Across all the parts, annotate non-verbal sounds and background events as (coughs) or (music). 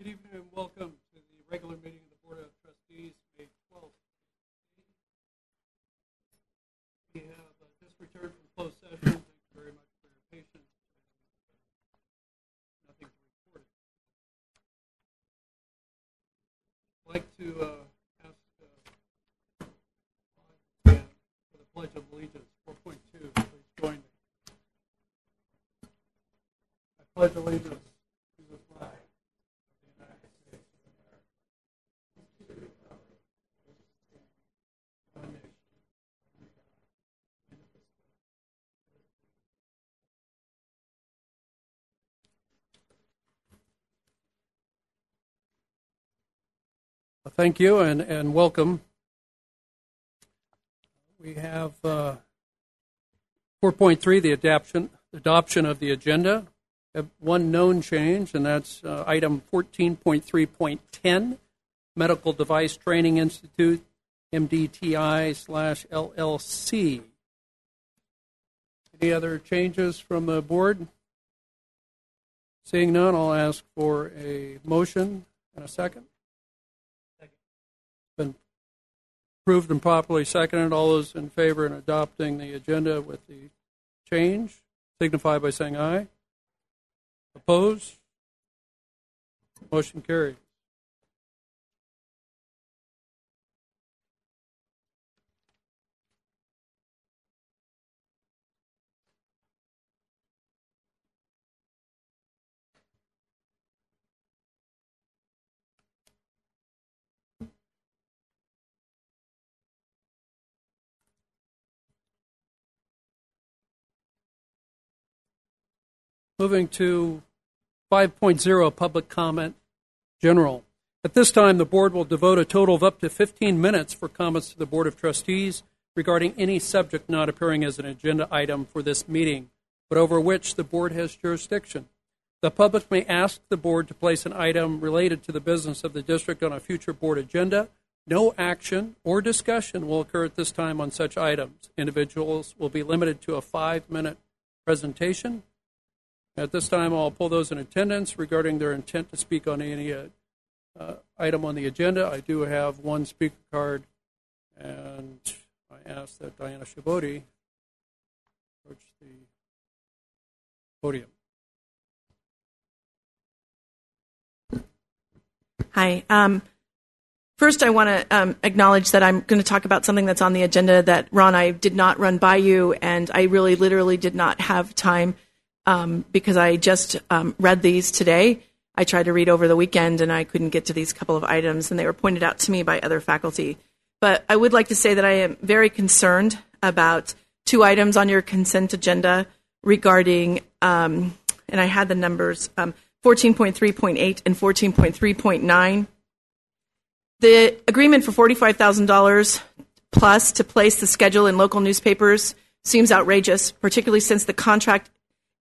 Good evening and welcome to the regular meeting of the Board of Trustees, May 12th. We have uh, just returned from closed session. Thank you very much for your patience. Nothing to report. I'd like to uh, ask uh, stand for the Pledge of Allegiance, 4.2. Please join me. I pledge allegiance to the flag of the United States of America, and to the republic for which it stands, one nation, under God, indivisible, with liberty Well, Thank you and, and welcome. We have uh, 4.3, the adoption, adoption of the agenda. Have one known change, and that's uh, item 14.3.10, Medical Device Training Institute, MDTI slash LLC. Any other changes from the board? Seeing none, I'll ask for a motion and a second. Approved and properly seconded. All those in favor in adopting the agenda with the change signify by saying aye. Opposed? Motion carried. Moving to 5.0 public comment general. At this time, the board will devote a total of up to 15 minutes for comments to the Board of Trustees regarding any subject not appearing as an agenda item for this meeting, but over which the board has jurisdiction. The public may ask the board to place an item related to the business of the district on a future board agenda. No action or discussion will occur at this time on such items. Individuals will be limited to a five minute presentation. At this time, I'll pull those in attendance regarding their intent to speak on any uh, uh, item on the agenda. I do have one speaker card, and I ask that Diana Shabodi approach the podium. Hi. Um, first, I want to um, acknowledge that I'm going to talk about something that's on the agenda that Ron, I did not run by you, and I really literally did not have time um, because I just um, read these today. I tried to read over the weekend, and I couldn't get to these couple of items, and they were pointed out to me by other faculty. But I would like to say that I am very concerned about two items on your consent agenda regarding, um, and I had the numbers. Um, 14.3.8 and 14.3.9. The agreement for $45,000 plus to place the schedule in local newspapers seems outrageous, particularly since the contract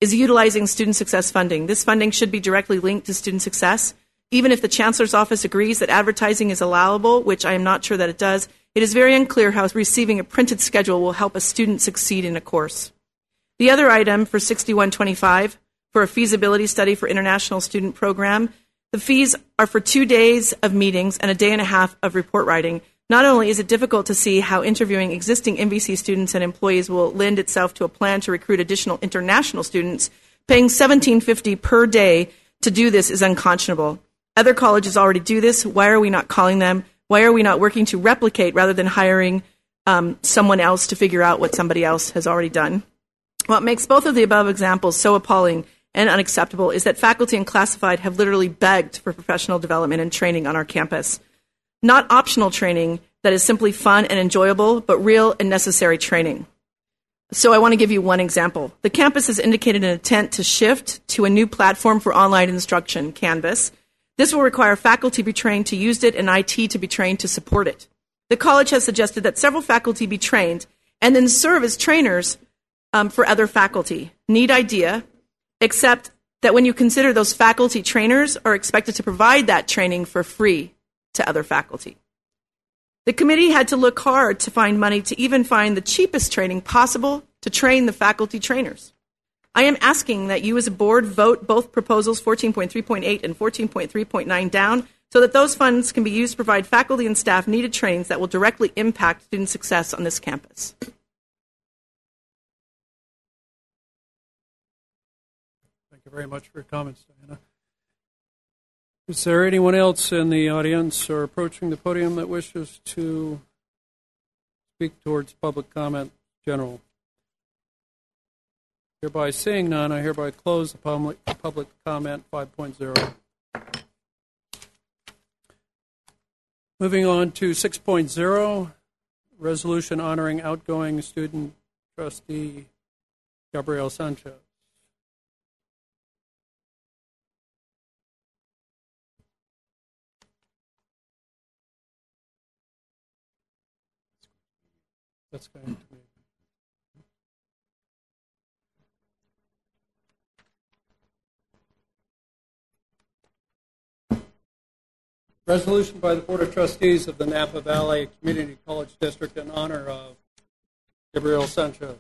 is utilizing student success funding. This funding should be directly linked to student success. Even if the chancellor's office agrees that advertising is allowable, which I am not sure that it does, it is very unclear how receiving a printed schedule will help a student succeed in a course. The other item for 6125 for a feasibility study for international student program. The fees are for two days of meetings and a day and a half of report writing. Not only is it difficult to see how interviewing existing MVC students and employees will lend itself to a plan to recruit additional international students, paying $17.50 per day to do this is unconscionable. Other colleges already do this. Why are we not calling them? Why are we not working to replicate rather than hiring um, someone else to figure out what somebody else has already done? What makes both of the above examples so appalling and unacceptable is that faculty and classified have literally begged for professional development and training on our campus. Not optional training that is simply fun and enjoyable, but real and necessary training. So I want to give you one example. The campus has indicated an intent to shift to a new platform for online instruction, Canvas. This will require faculty be trained to use it and IT to be trained to support it. The college has suggested that several faculty be trained and then serve as trainers um, for other faculty. Neat idea, except that when you consider those faculty trainers are expected to provide that training for free to other faculty. The committee had to look hard to find money to even find the cheapest training possible to train the faculty trainers. I am asking that you as a board vote both proposals 14.3.8 and 14.3.9 down so that those funds can be used to provide faculty and staff needed trainings that will directly impact student success on this campus. Thank you very much for your comments, Diana. Is there anyone else in the audience or approaching the podium that wishes to speak towards public comment general? Hereby seeing none, I hereby close the public, public comment 5.0. Moving on to 6.0, resolution honoring outgoing student trustee Gabriel Sanchez. That's going to be. Resolution by the Board of Trustees of the Napa Valley Community College District in honor of Gabriel Sanchez.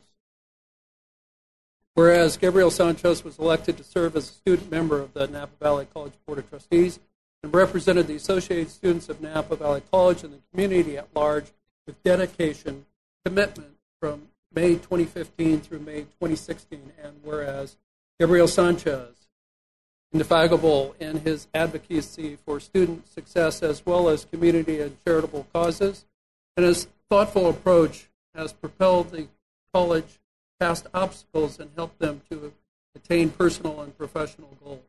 Whereas Gabriel Sanchez was elected to serve as a student member of the Napa Valley College Board of Trustees and represented the associated students of Napa Valley College and the community at large with dedication, commitment from May 2015 through May 2016. And whereas Gabriel Sanchez indefatigable in his advocacy for student success as well as community and charitable causes, and his thoughtful approach has propelled the college past obstacles and helped them to attain personal and professional goals,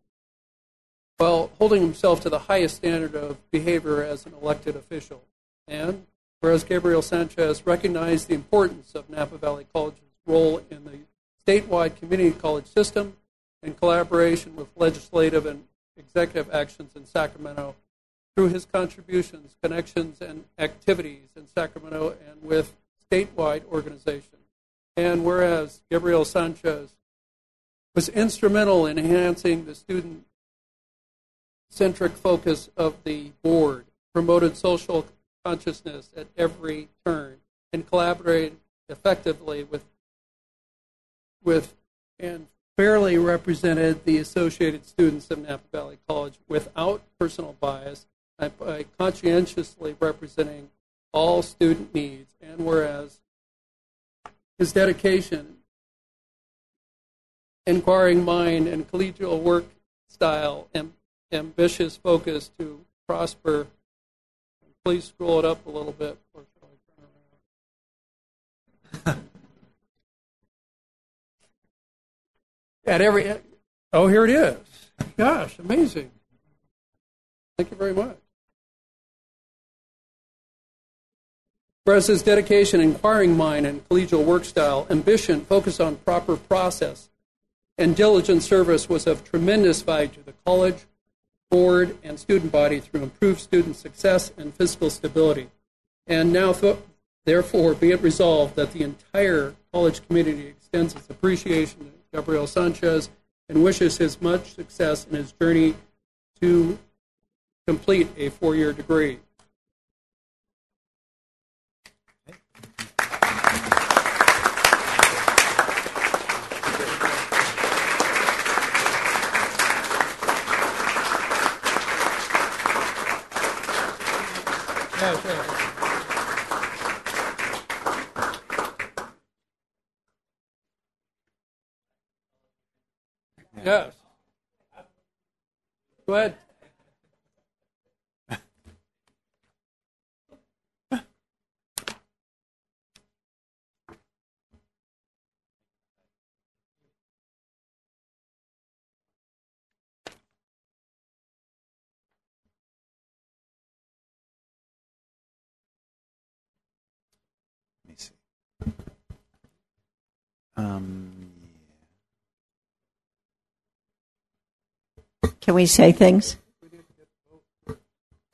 while holding himself to the highest standard of behavior as an elected official. And whereas Gabriel Sanchez recognized the importance of Napa Valley College's role in the statewide community college system in collaboration with legislative and executive actions in Sacramento through his contributions, connections, and activities in Sacramento and with statewide organizations. And whereas Gabriel Sanchez was instrumental in enhancing the student centric focus of the board, promoted social consciousness at every turn, and collaborated effectively with with and fairly represented the associated students of Napa Valley College without personal bias by conscientiously representing all student needs. And whereas his dedication, inquiring mind, and collegial work style, and ambitious focus to prosper. Please scroll it up a little bit. before i turn around (laughs) at every. Oh, here it is. Gosh, amazing. Thank you very much. Whereas his dedication, inquiring mind, and collegial work style, ambition, focus on proper process, and diligent service was of tremendous value to the college, board, and student body through improved student success and fiscal stability. And now, therefore, be it resolved that the entire college community extends its appreciation to Gabriel Sanchez, and wishes his much success in his journey to complete a four year degree. Yes. Go ahead. Let me see. Um, Can we say things?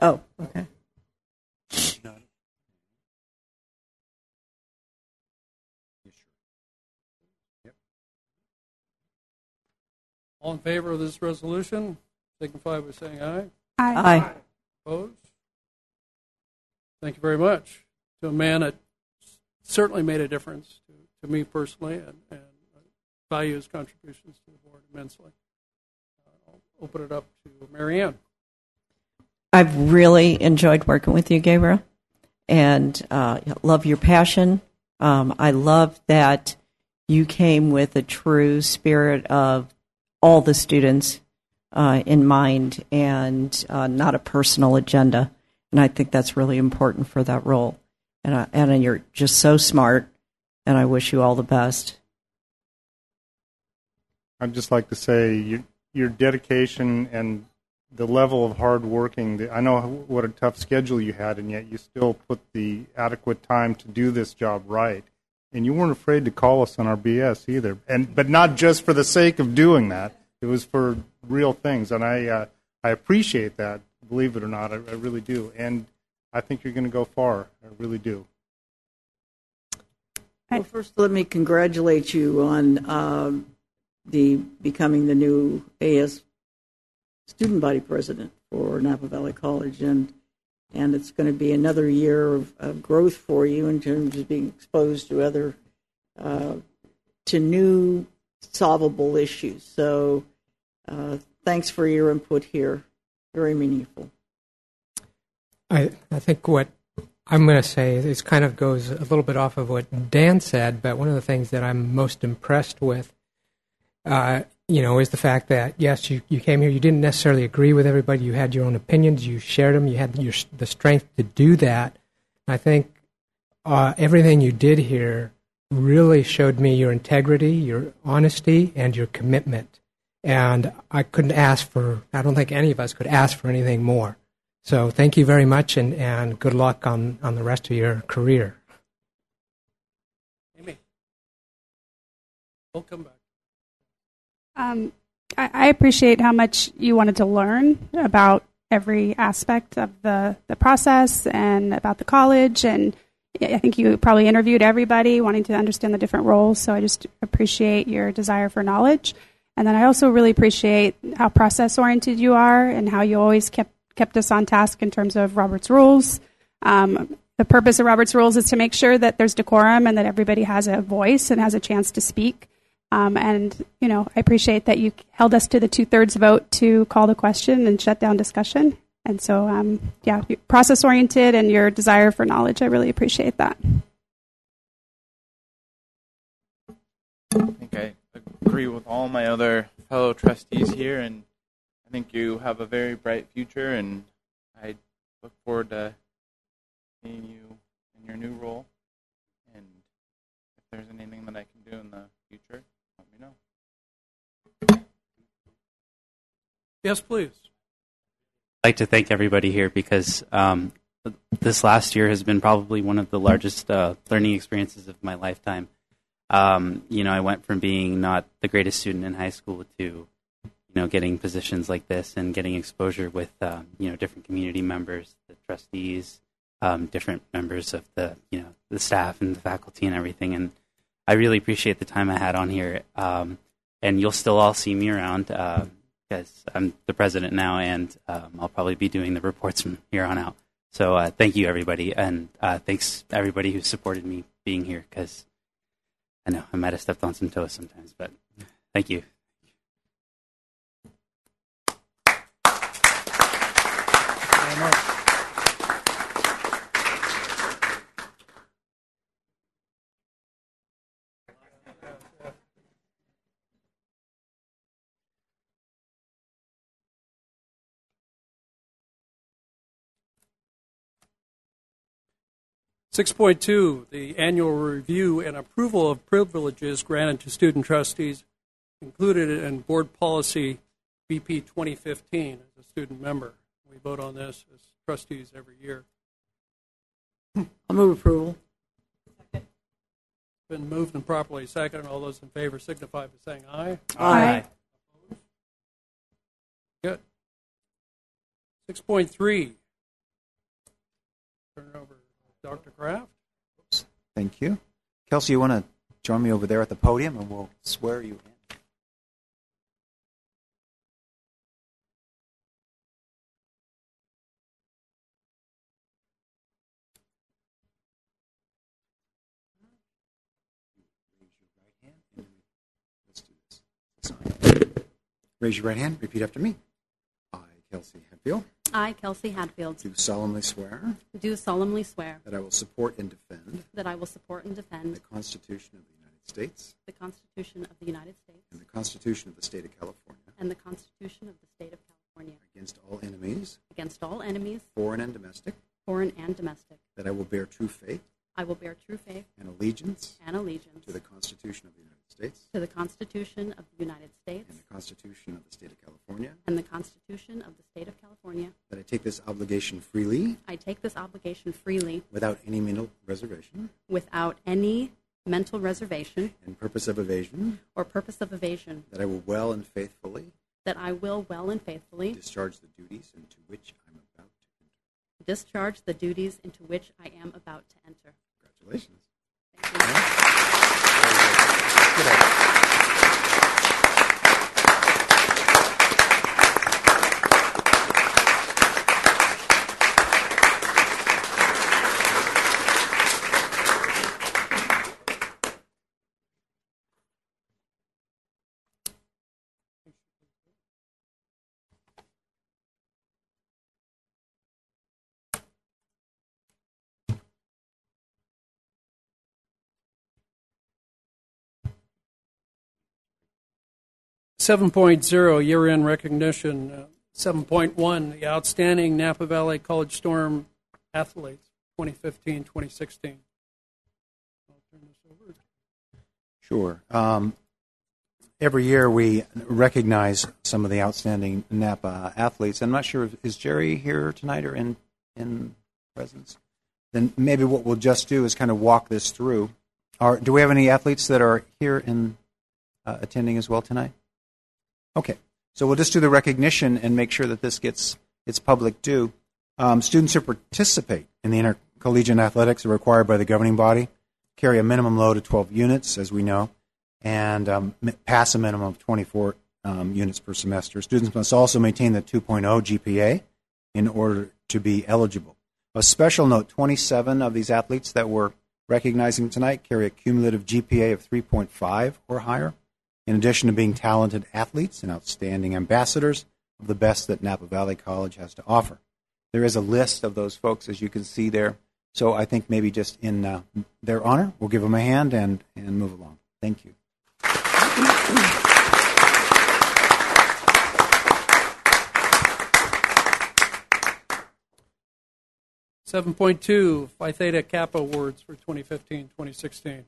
Oh, okay. All in favor of this resolution, signify by saying aye. Aye. Opposed? Thank you very much. To a man that certainly made a difference to, to me personally and, and value his contributions to the board immensely. Uh, I'll open it up to Marianne. I've really enjoyed working with you, Gabriel, and uh, love your passion. Um, I love that you came with a true spirit of all the students uh, in mind and uh, not a personal agenda. And I think that's really important for that role. And, I, and you're just so smart, and I wish you all the best. I'd just like to say your your dedication and the level of hard working. the- I know what a tough schedule you had, and yet you still put the adequate time to do this job right. And you weren't afraid to call us on our BS either, and but not just for the sake of doing that. It was for real things, and I uh, I appreciate that. Believe it or not, I, I really do, and I think you're going to go far. I really do. Well, first, let me congratulate you on um, the becoming the new AS student body president for Napa Valley College, and and it's going to be another year of, of growth for you in terms of being exposed to other uh, to new solvable issues. So, uh, thanks for your input here. Very meaningful. I, I think what I'm going to say is kind of goes a little bit off of what Dan said, but one of the things that I'm most impressed with, uh, you know, is the fact that yes, you, you came here, you didn't necessarily agree with everybody, you had your own opinions, you shared them, you had your, the strength to do that. I think uh, everything you did here really showed me your integrity, your honesty, and your commitment. And I couldn't ask for, I don't think any of us could ask for anything more. So thank you very much, and, and good luck on, on the rest of your career. Amy. Welcome back. Um, I, I appreciate how much you wanted to learn about every aspect of the, the process and about the college. And I think you probably interviewed everybody wanting to understand the different roles. So I just appreciate your desire for knowledge. And then I also really appreciate how process oriented you are and how you always kept kept us on task in terms of Robert's rules. Um, the purpose of Robert's rules is to make sure that there's decorum and that everybody has a voice and has a chance to speak. Um, and you know, I appreciate that you held us to the two thirds vote to call the question and shut down discussion. And so, um, yeah, process oriented and your desire for knowledge, I really appreciate that. I think I agree with all my other fellow trustees here, and I think you have a very bright future, and I look forward to seeing you in your new role. And if there's anything that I can do in the future, let me know. Yes, please. I'd like to thank everybody here because um, this last year has been probably one of the largest uh, learning experiences of my lifetime. Um, you know, I went from being not the greatest student in high school to, you know, getting positions like this and getting exposure with, um, you know, different community members, the trustees, um, different members of the, you know, the staff and the faculty and everything. And I really appreciate the time I had on here. Um, and you'll still all see me around because I'm the president now, and um, I'll probably be doing the reports from here on out. So uh, thank you, everybody, and uh, thanks everybody who supported me being here because I know I might have stepped on some toes sometimes, but thank you. 6.2, the annual review and approval of privileges granted to student trustees, included in board policy BP 2015 as a student member. We vote on this as trustees every year. I'll move approval. Second. Been moved and properly seconded. All those in favor signify by saying aye. Aye. aye. Good. 6.3. Turn it over. Dr. Kraft. Thank you. Kelsey, you want to join me over there at the podium and we'll swear you in. Raise your right hand. Repeat after me. I, Kelsey Hadfield, I, Kelsey Hadfield, do solemnly swear do solemnly swear that I will support and defend that I will support and defend the Constitution of the United States the Constitution of the United States and the Constitution of the State of California and the Constitution of the State of California against all enemies, against all enemies, foreign and domestic, foreign and domestic. that I will bear true faith I will bear true faith and allegiance and allegiance to the Constitution of the United States. To the Constitution of the United States. And the Constitution of the State of California, and the Constitution of the State of California. that I take this obligation freely. I take this obligation freely. Without any mental reservation. Without any mental reservation. And purpose of evasion, or purpose of evasion, that I will well and faithfully. That I will well and faithfully. Discharge the duties into which I'm about to enter. discharge the duties into which I am about to enter. Congratulations. Thank you. Seven point zero year-end recognition. Uh, Seven point one the outstanding Napa Valley College Storm athletes 2015-2016. I'll turn this over. Sure. Um, every year we recognize some of the outstanding Napa athletes. I'm not sure if is Jerry here tonight or in in presence. Then maybe what we'll just do is kind of walk this through. Are, do we have any athletes that are here in uh, attending as well tonight? Okay, so we'll just do the recognition and make sure that this gets its public due. Um, students who participate in the intercollegiate athletics are required by the governing body carry a minimum load of 12 units, as we know, and um, pass a minimum of 24 um, units per semester. Students must also maintain the 2.0 GPA in order to be eligible. A special note 27 of these athletes that we're recognizing tonight carry a cumulative GPA of 3.5 or higher, in addition to being talented athletes and outstanding ambassadors of the best that Napa Valley College has to offer. There is a list of those folks, as you can see there. So I think maybe just in uh, their honor, we'll give them a hand and, and move along. Thank you. 7.2 Phi Theta Kappa Awards for 2015-2016.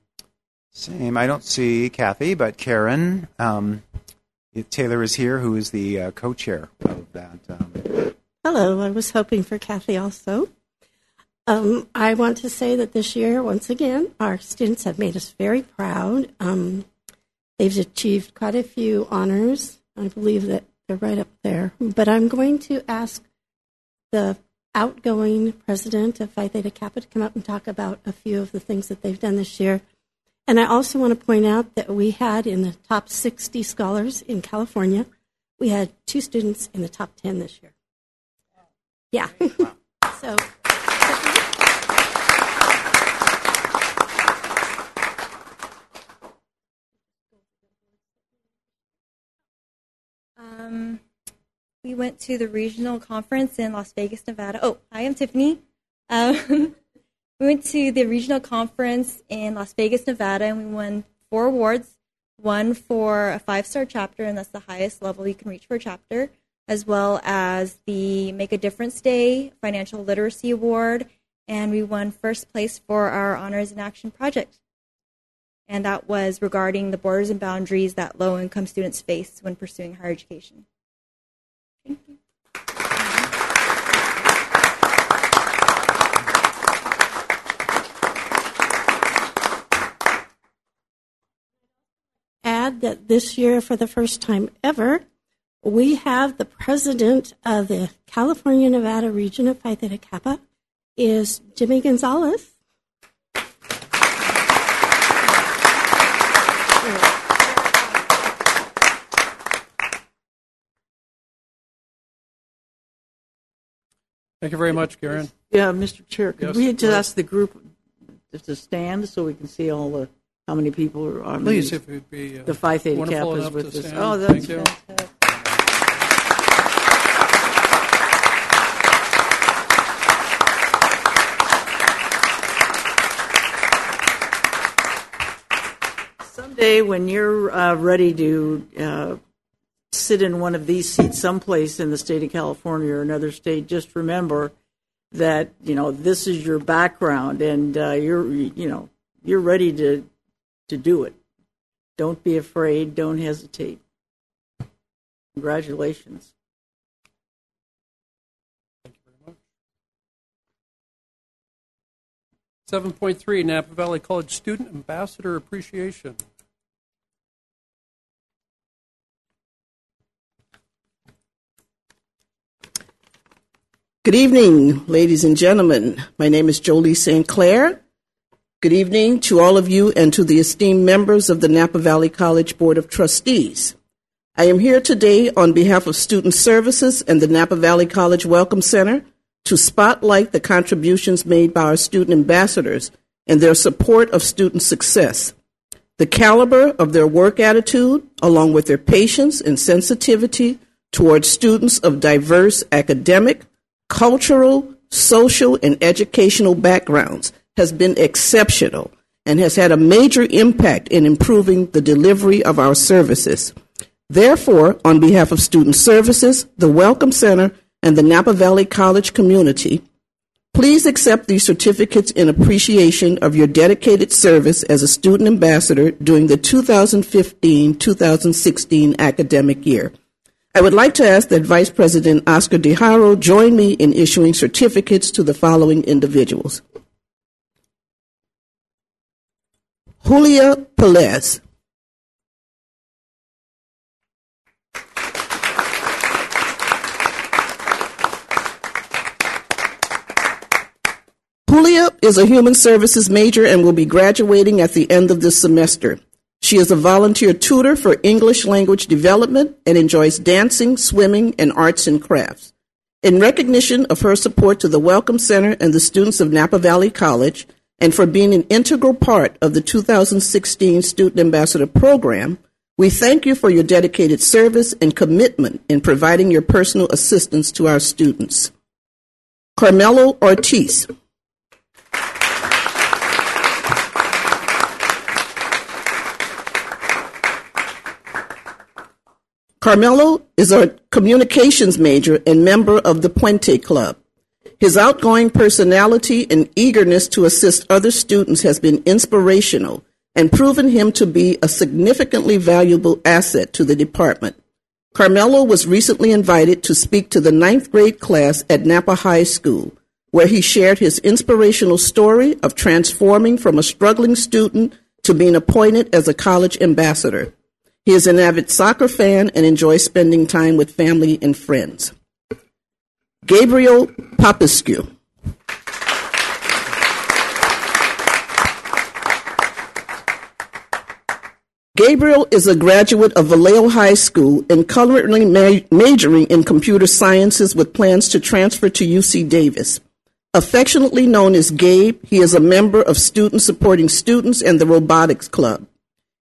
Same. I don't see Kathy, but Karen um, Taylor is here, who is the uh, co-chair of that. Um, Hello, I was hoping for Kathy also. Um, I want to say that this year, once again, our students have made us very proud. Um, they've achieved quite a few honors. I believe that they're right up there. But I'm going to ask the outgoing president of Phi Theta Kappa to come up and talk about a few of the things that they've done this year. And I also want to point out that we had in the top 60 scholars in California, we had two students in the top 10 this year. Yeah. (laughs) so. Um, we went to the regional conference in Las Vegas, Nevada. Oh, hi, I'm Tiffany. Um, (laughs) we went to the regional conference in Las Vegas, Nevada, and we won four awards. One for a five star chapter, and that's the highest level you can reach for a chapter, as well as the Make a Difference Day Financial Literacy Award, and we won first place for our Honors in Action project. And that was regarding the borders and boundaries that low income students face when pursuing higher education. Add that this year, for the first time ever, we have the president of the California Nevada region of Phi Theta Kappa is Jimmy Gonzalez. Thank you very much, Karen. Yeah, Mr. Chair, could Yes, we go just ahead. ask the group to stand so we can see all the, how many people are on Please, these, if you'd be uh, the Phi Theta Kappas with this. Oh, that's Thank fantastic. Someday, when you're uh, ready to uh, sit in one of these seats someplace in the state of California or another state, just remember that you know this is your background, and uh, you're you know you're ready to to do it. Don't be afraid. Don't hesitate. Congratulations. Thank you very much. 7.3 Napa Valley College Student Ambassador Appreciation. Good evening, ladies and gentlemen. My name is Jolie St. Clair. Good evening to all of you and to the esteemed members of the Napa Valley College Board of Trustees. I am here today on behalf of Student Services and the Napa Valley College Welcome Center to spotlight the contributions made by our student ambassadors and their support of student success. The caliber of their work attitude, along with their patience and sensitivity towards students of diverse academic, cultural, social, and educational backgrounds, has been exceptional and has had a major impact in improving the delivery of our services. Therefore, on behalf of Student Services, the Welcome Center, and the Napa Valley College community, please accept these certificates in appreciation of your dedicated service as a student ambassador during the 2015 2016 academic year. I would like to ask that Vice President Oscar DeHaro join me in issuing certificates to the following individuals. Julia Pelez. Julia is a human services major and will be graduating at the end of this semester. She is a volunteer tutor for English language development and enjoys dancing, swimming, and arts and crafts. In recognition of her support to the Welcome Center and the students of Napa Valley College, and for being an integral part of the 2016 Student Ambassador Program, we thank you for your dedicated service and commitment in providing your personal assistance to our students. Carmelo Ortiz. Carmelo is a communications major and member of the Puente Club. His outgoing personality and eagerness to assist other students has been inspirational and proven him to be a significantly valuable asset to the department. Carmelo was recently invited to speak to the ninth grade class at Napa High School, where he shared his inspirational story of transforming from a struggling student to being appointed as a college ambassador. He is an avid soccer fan and enjoys spending time with family and friends. Gabriel Popescu. Gabriel is a graduate of Vallejo High School and currently ma- majoring in computer sciences with plans to transfer to UC Davis. Affectionately known as Gabe, he is a member of Students Supporting Students and the Robotics Club.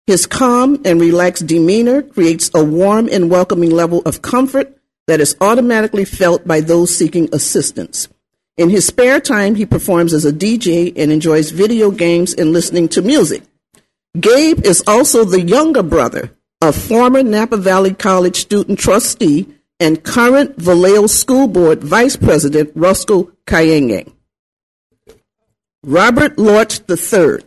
His calm and relaxed demeanor creates a warm and welcoming level of comfort that is automatically felt by those seeking assistance. In his spare time, he performs as a DJ and enjoys video games and listening to music. Gabe is also the younger brother of former Napa Valley College student trustee and current Vallejo School Board Vice President Roscoe Kayenge. Robert Lort III.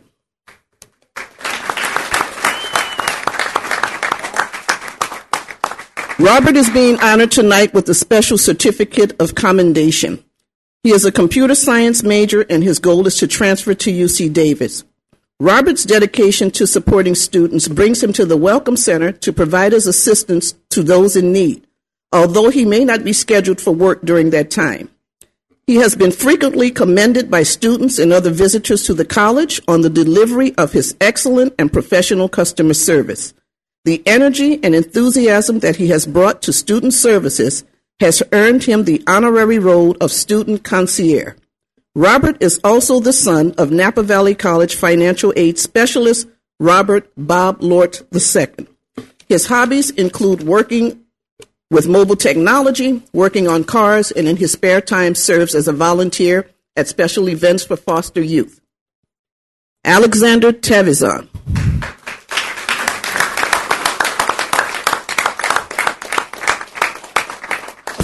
Robert is being honored tonight with a special certificate of commendation. He is a computer science major and his goal is to transfer to UC Davis. Robert's dedication to supporting students brings him to the Welcome Center to provide his assistance to those in need, although he may not be scheduled for work during that time. He has been frequently commended by students and other visitors to the college on the delivery of his excellent and professional customer service. The energy and enthusiasm that he has brought to student services has earned him the honorary role of student concierge. Robert is also the son of Napa Valley College financial aid specialist Robert Bob Lort II. His hobbies include working with mobile technology, working on cars, and in his spare time serves as a volunteer at special events for foster youth. Alexander Tevizon.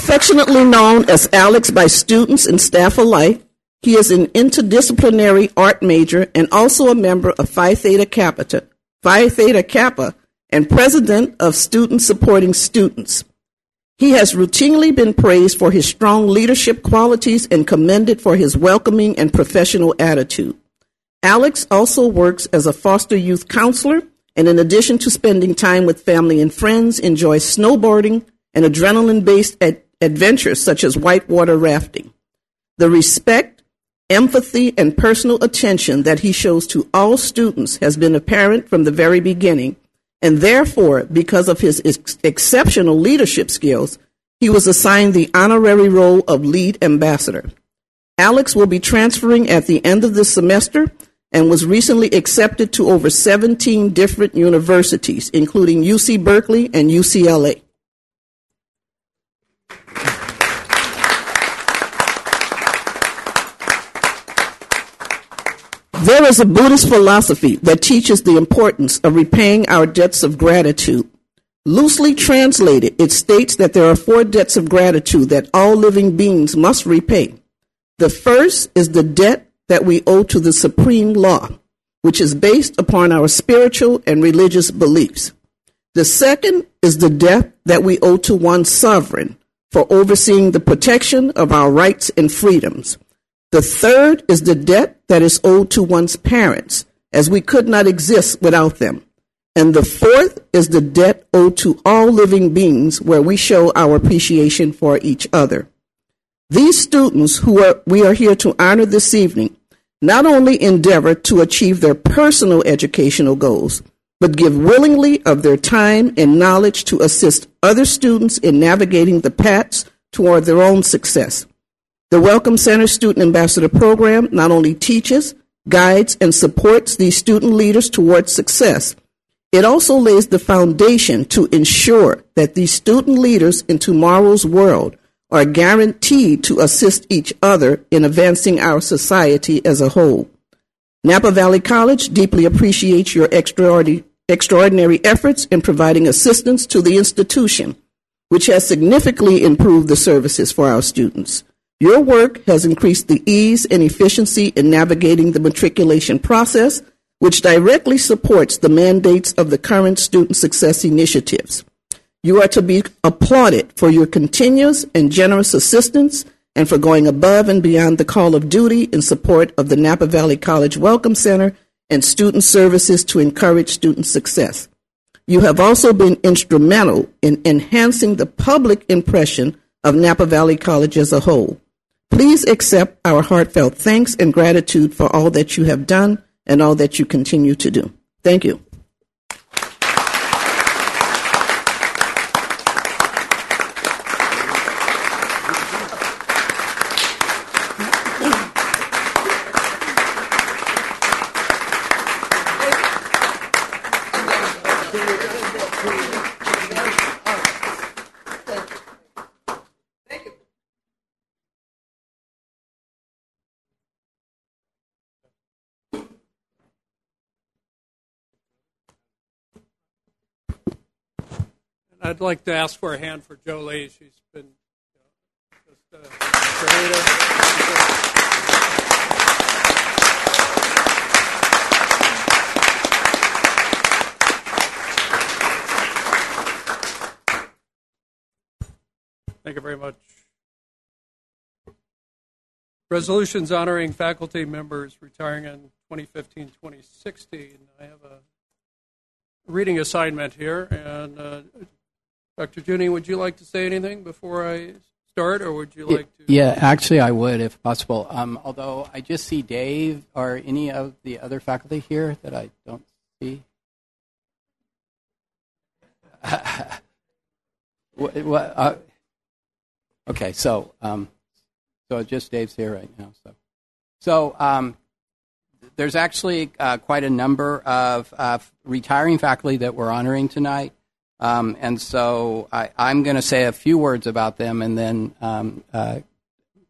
Affectionately known as Alex by students and staff alike, he is an interdisciplinary art major and also a member of Phi Theta Kappa, Phi Theta Kappa and president of Students Supporting Students. He has routinely been praised for his strong leadership qualities and commended for his welcoming and professional attitude. Alex also works as a foster youth counselor and in addition to spending time with family and friends, enjoys snowboarding and adrenaline-based ad- adventures such as whitewater rafting. The respect, empathy, and personal attention that he shows to all students has been apparent from the very beginning, and therefore, because of his ex- exceptional leadership skills, he was assigned the honorary role of lead ambassador. Alex will be transferring at the end of this semester and was recently accepted to over 17 different universities, including UC Berkeley and UCLA. There is a Buddhist philosophy that teaches the importance of repaying our debts of gratitude. Loosely translated, it states that there are four debts of gratitude that all living beings must repay. The first is the debt that we owe to the supreme law, which is based upon our spiritual and religious beliefs. The second is the debt that we owe to one sovereign for overseeing the protection of our rights and freedoms. The third is the debt that is owed to one's parents, as we could not exist without them. And the fourth is the debt owed to all living beings, where we show our appreciation for each other. These students who are, we are here to honor this evening not only endeavor to achieve their personal educational goals, but give willingly of their time and knowledge to assist other students in navigating the paths toward their own success. The Welcome Center Student Ambassador Program not only teaches, guides, and supports these student leaders towards success, it also lays the foundation to ensure that these student leaders in tomorrow's world are guaranteed to assist each other in advancing our society as a whole. Napa Valley College deeply appreciates your extraordinary, efforts in providing assistance to the institution, which has significantly improved the services for our students. Your work has increased the ease and efficiency in navigating the matriculation process, which directly supports the mandates of the current student success initiatives. You are to be applauded for your continuous and generous assistance and for going above and beyond the call of duty in support of the Napa Valley College Welcome Center and student services to encourage student success. You have also been instrumental in enhancing the public impression of Napa Valley College as a whole. Please accept our heartfelt thanks and gratitude for all that you have done and all that you continue to do. Thank you. I'd like to ask for a hand for Jolie. She's been uh, just a creative. Thank you very much. Resolutions honoring faculty members retiring in 2015 2016. I have a reading assignment here, and uh, Dr. Junie, would you like to say anything before I start, or would you like to? Yeah, actually, I would if possible. Um, although I just see Dave or any of the other faculty here that I don't see. (laughs) what, what, uh, okay, so um, so just Dave's here right now. So so um, there's actually uh, quite a number of uh, retiring faculty that we're honoring tonight. Um, and so I, am going to say a few words about them, and then um, uh,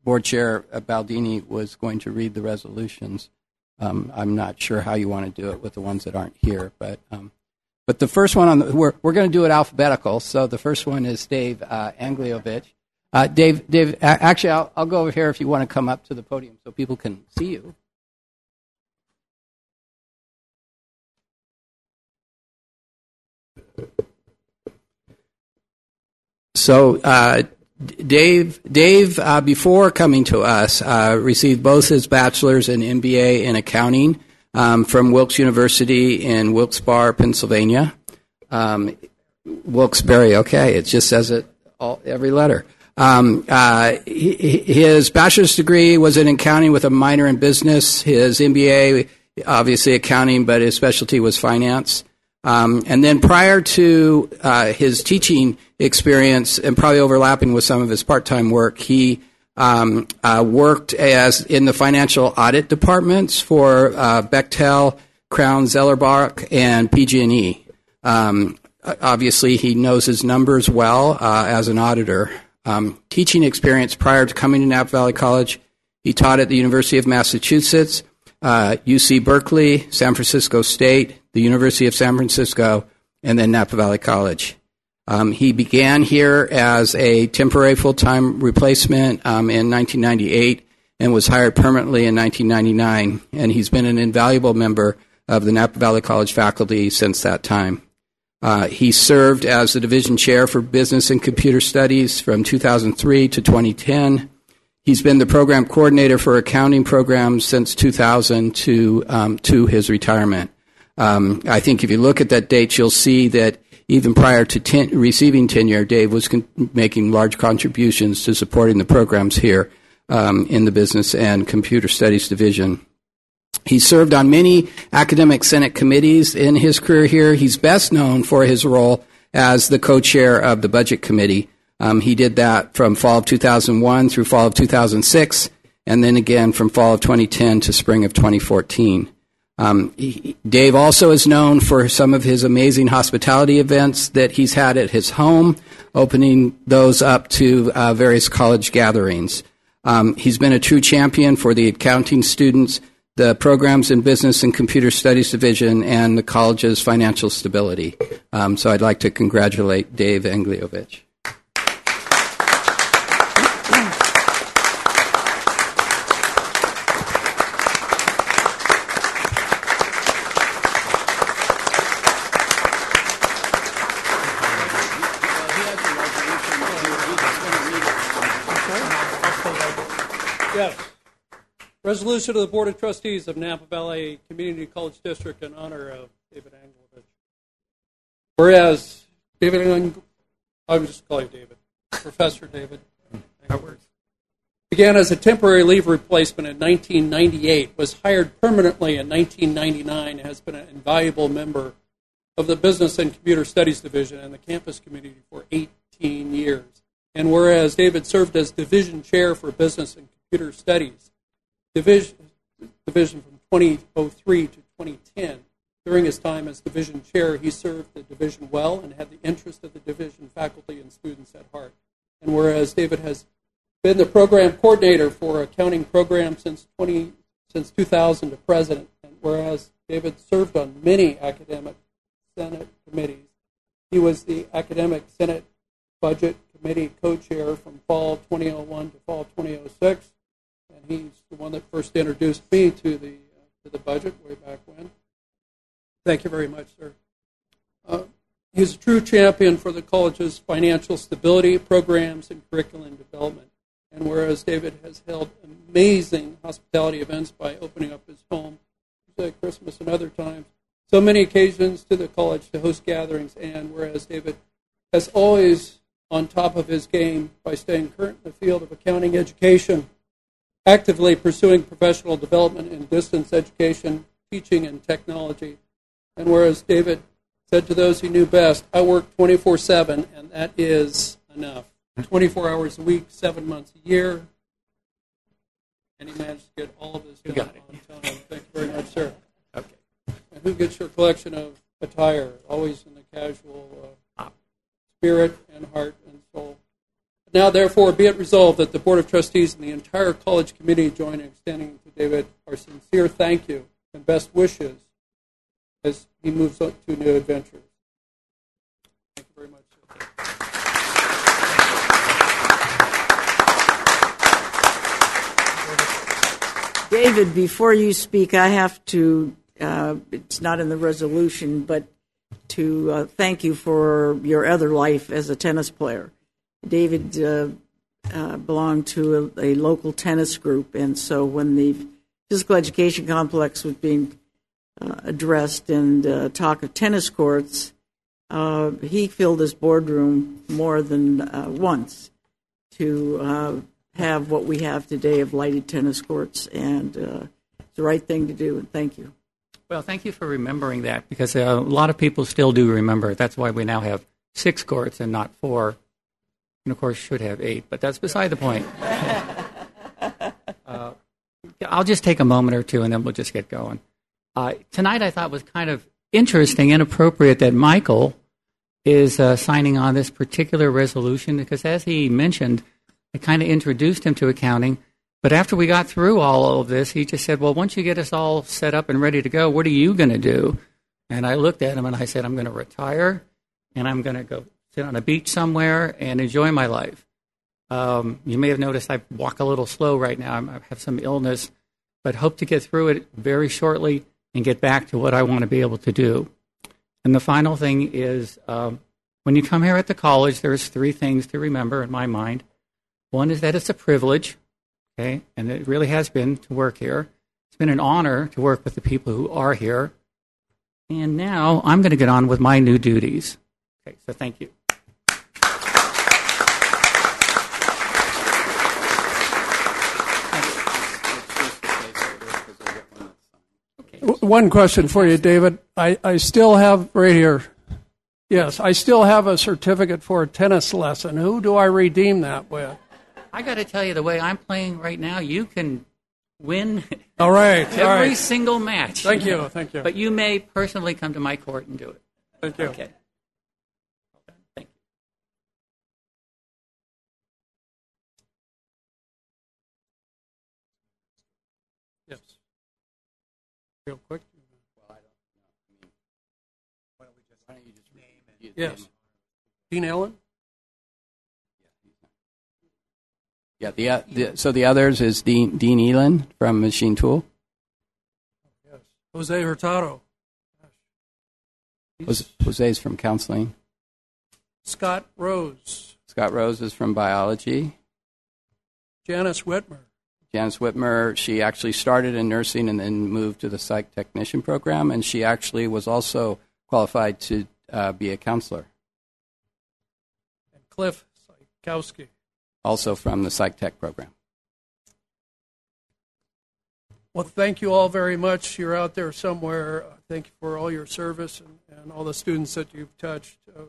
Board Chair Baldini was going to read the resolutions. Um, I'm not sure how you want to do it with the ones that aren't here, but um, but the first one on the, we're we're going to do it alphabetical. So the first one is Dave uh, Angliovich. Uh, Dave, Dave, actually, I'll, I'll go over here if you want to come up to the podium so people can see you. So, uh, Dave, Dave, uh, before coming to us, uh, received both his bachelor's and MBA in accounting um, from Wilkes University in Wilkes-Barre, Pennsylvania. Um, Wilkes-Barre, okay, it just says it all every letter. Um, uh, he, his bachelor's degree was in accounting with a minor in business. His MBA, obviously accounting, but his specialty was finance. Um, and then prior to uh, his teaching experience, and probably overlapping with some of his part-time work, he um, uh, worked as in the financial audit departments for uh, Bechtel, Crown, Zellerbach, and PG&E. Um, obviously, he knows his numbers well uh, as an auditor. Um, teaching experience prior to coming to Napa Valley College, he taught at the University of Massachusetts, uh, UC Berkeley, San Francisco State, the University of San Francisco, and then Napa Valley College. Um, he began here as a temporary full time replacement um, in 1998 and was hired permanently in 1999. And he's been an invaluable member of the Napa Valley College faculty since that time. Uh, he served as the division chair for business and computer studies from 2003 to 2010. He's been the program coordinator for accounting programs since 2000 to, um, to his retirement. Um, I think if you look at that date, you'll see that even prior to ten- receiving tenure, Dave was con- making large contributions to supporting the programs here um, in the business and computer studies division. He served on many academic senate committees in his career here. He's best known for his role as the co-chair of the budget committee. Um, he did that from fall of 2001 through fall of 2006, and then again from fall of 2010 to spring of 2014. Um, he, Dave also is known for some of his amazing hospitality events that he's had at his home, opening those up to uh, various college gatherings. Um, he's been a true champion for the accounting students, the programs in business and computer studies division, and the college's financial stability. Um, so I'd like to congratulate Dave Angliovich. Yes. Resolution of the Board of Trustees of Napa Valley Community College District in honor of David Anglovich. Whereas David Ang- I'm just calling David, Professor David. That works. Began as a temporary leave replacement in 1998, was hired permanently in 1999, has been an invaluable member of the Business and Computer Studies Division and the campus community for 18 years. And whereas David served as division chair for Business and Computer Studies, division, from 2003 to 2010. During his time as division chair, he served the division well and had the interest of the division faculty and students at heart. And whereas David has been the program coordinator for accounting program since 20 since 2000 to president, and whereas David served on many academic senate committees, he was the academic senate budget committee co-chair from fall 2001 to fall 2006 and he's the one that first introduced me to the uh, to the budget way back when. Thank you very much, sir. Uh, he's a true champion for the college's financial stability programs and curriculum development. And whereas David has held amazing hospitality events by opening up his home at Christmas and other times, so many occasions to the college to host gatherings, and whereas David has always on top of his game by staying current in the field of accounting education actively pursuing professional development in distance education, teaching, and technology. And whereas David said to those he knew best, I work 24 7, and that is enough. 24 hours a week, seven months a year. And he managed to get all of this done got it. on time. Thank you very much, sir. Okay. And who gets your collection of attire? Always in the casual uh, spirit and heart and soul. Now, therefore, be it resolved that the Board of Trustees and the entire college committee join in extending to David our sincere thank you and best wishes as he moves on to new adventures. Thank you very much. David, before you speak, I have to, uh, it's not in the resolution, but to uh, thank you for your other life as a tennis player. David uh, uh, belonged to a, a, local tennis group, and so when the physical education complex was being uh, addressed and uh, talk of tennis courts, uh, he filled his boardroom more than uh, once to have what we have today of lighted tennis courts, and it's the right thing to do. And thank you. Well, thank you for remembering that because a lot of people still do remember. That's why we now have six courts and not four and of course should have eight, but that's beside the point. (laughs) uh, I'll just take a moment or two and then we'll just get going. Uh, tonight I thought was kind of interesting and appropriate that Michael is uh, signing on this particular resolution because, as he mentioned, I kind of introduced him to accounting. But after we got through all of this, he just said, Well, once you get us all set up and ready to go, what are you going to do? And I looked at him and I said, I'm going to retire and I'm going to go sit on a beach somewhere and enjoy my life. Um, you may have noticed I walk a little slow right now. I have some illness, but hope to get through it very shortly and get back to what I want to be able to do. And the final thing is um, when you come here at the college, there's three things to remember in my mind. One is that it's a privilege, okay, and it really has been to work here. It's been an honor to work with the people who are here. And now I'm going to get on with my new duties. Okay, so thank you. One question for you, David. I, I still have right here. Yes, I still have a certificate for a tennis lesson. Who do I redeem that with? I got to tell you, the way I'm playing right now, you can win. (laughs) All right, every all right. single match. Thank you, thank you. But you may personally come to my court and do it. Thank you. Okay. Real quick. Why don't we just why don't you just name? Yes. Dean Allen? Yeah, the, uh, the so the others is Dean Dean Elin from Machine Tool. Yes. Jose Hurtado. Jose, Jose's from counseling. Scott Rose. Scott Rose is from biology. Janice Whitmer. Janice Whitmer, she actually started in nursing and then moved to the psych technician program, and she actually was also qualified to uh, be a counselor. And Cliff Sikowski. Also from the psych tech program. Well, thank you all very much. You're out there somewhere. Uh, thank you for all your service and, and all the students that you've touched. Uh,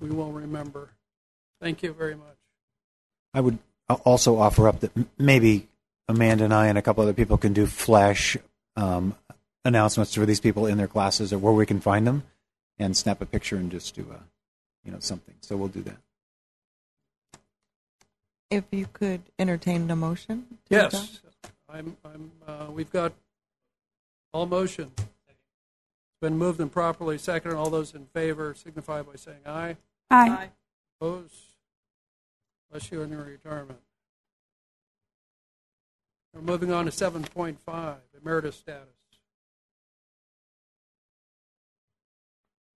we will remember. Thank you very much. I would also offer up that maybe Amanda and I and a couple other people can do flash um, announcements for these people in their classes or where we can find them and snap a picture and just do a, you know, something. So we'll do that. If you could entertain a motion. Yes. I'm, I'm, uh, we've got all motion. It's been moved and properly seconded. All those in favor signify by saying aye. Aye. Opposed? Bless you in your retirement. We're moving on to 7.5, emeritus status.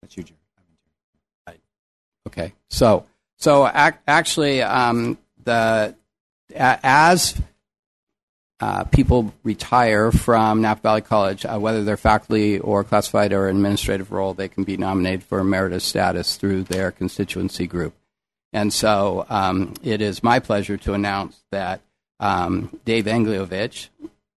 That's you, Jerry. Okay, so so ac- actually, um, the a- as uh, people retire from Napa Valley College, uh, whether they're faculty or classified or administrative role, they can be nominated for emeritus status through their constituency group. And so um, it is my pleasure to announce that um, Dave Angliovich,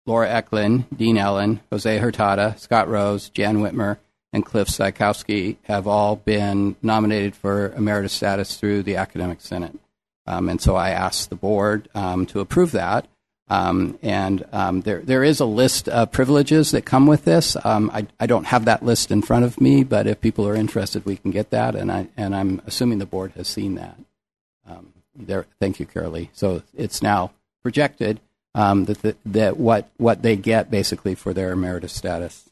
Laura Eklund, Dean Ellen, Jose Hurtado, Scott Rose, Jan Whitmer, and Cliff Sykowski have all been nominated for emeritus status through the Academic Senate. Um, and so I asked the board um, to approve that. Um, and um, there, there is a list of privileges that come with this. Um, I, I don't have that list in front of me, but if people are interested, we can get that. And, I, and I'm assuming the board has seen that. Um, there, thank you, Carolee. So it's now projected um, that, the, that what, what they get basically for their emeritus status.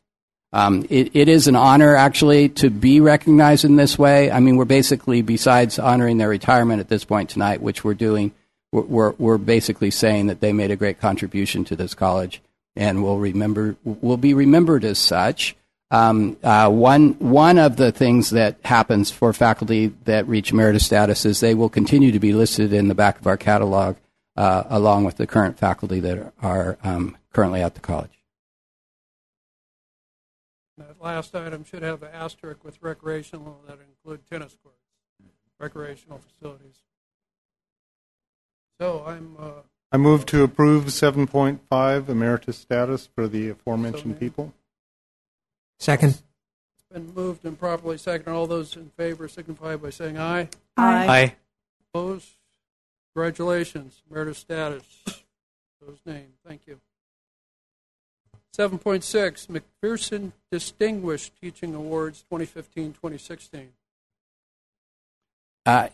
Um, it, it is an honor, actually, to be recognized in this way. I mean, we're basically, besides honoring their retirement at this point tonight, which we're doing, we're, we're, basically saying that they made a great contribution to this college and will remember will be remembered as such. Um, uh, one one of the things that happens for faculty that reach emeritus status is they will continue to be listed in the back of our catalog, uh, along with the current faculty that are um, currently at the college. That last item should have an asterisk with recreational that include tennis courts, recreational facilities. So I'm, uh, I move to approve 7.5 emeritus status for the aforementioned people. Second. it's been moved and properly seconded. All those in favor signify by saying aye. Aye. Aye. Opposed? Congratulations, emeritus status. Those named. Thank you. 7.6 McPherson Distinguished Teaching Awards 2015-2016. Uh,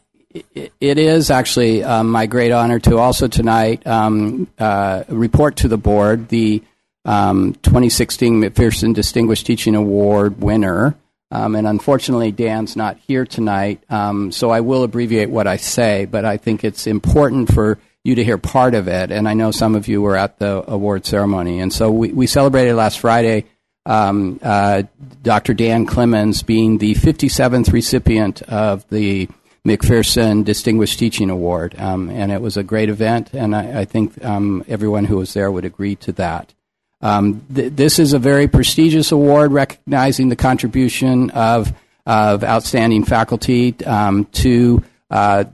it, is actually um, my great honor to also tonight um, uh, report to the board the um, 2016 McPherson Distinguished Teaching Award winner. Um, and unfortunately, Dan's not here tonight, um, so I will abbreviate what I say, but I think it's important for you to hear part of it. And I know some of you were at the award ceremony. And so we, we celebrated last Friday um, uh, Dr. Dan Clemens being the 57th recipient of the McPherson Distinguished Teaching Award. Um, and it was a great event, and I, I think um, everyone who was there would agree to that. Um, th- this is a very prestigious award recognizing the contribution of, of outstanding faculty um, to uh,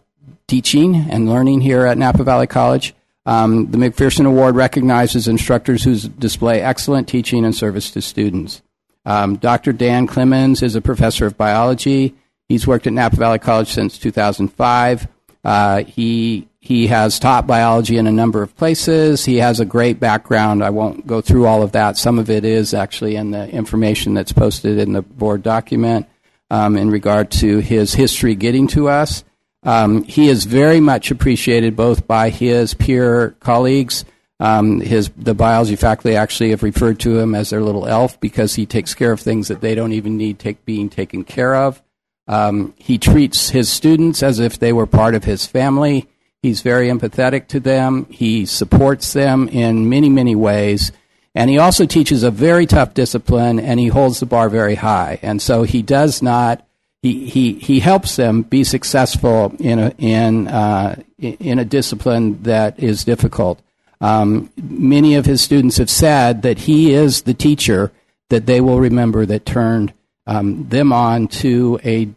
teaching and learning here at Napa Valley College. Um, the McPherson Award recognizes instructors who display excellent teaching and service to students. Um, Dr. Dan Clemens is a professor of biology. He's worked at Napa Valley College since 2005. Uh, he he has taught biology in a number of places. He has a great background. I won't go through all of that. Some of it is actually in the information that's posted in the board document um, in regard to his history getting to us. Um, he is very much appreciated both by his peer colleagues. Um, his the biology faculty actually have referred to him as their little elf because he takes care of things that they don't even need take, being taken care of. Um, he treats his students as if they were part of his family. He's very empathetic to them. He supports them in many, many ways. And he also teaches a very tough discipline and he holds the bar very high. And so he does not, he, he, he helps them be successful in a, in, uh, in a discipline that is difficult. Um, many of his students have said that he is the teacher that they will remember that turned um, them on to a,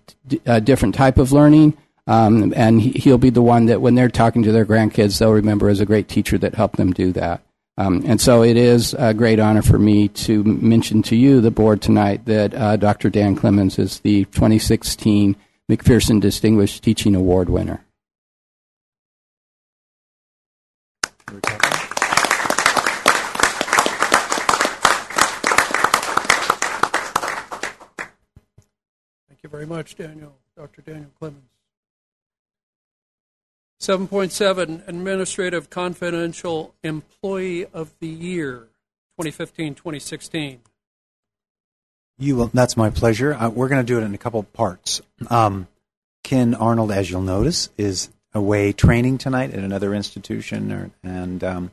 a different type of learning um, and he'll be the one that when they're talking to their grandkids, they'll remember as a great teacher that helped them do that. Um, and so it is a great honor for me to mention to you, the board tonight, that uh, Dr. Dan Clemens is the 2016 McPherson Distinguished Teaching Award winner. Very much, Daniel, Dr. Daniel Clemens. 7.7 Administrative Confidential Employee of the Year 2015 2016. You will, that's my pleasure. Uh, we're going to do it in a couple parts. Um, Ken Arnold, as you'll notice, is away training tonight at another institution, or, and um,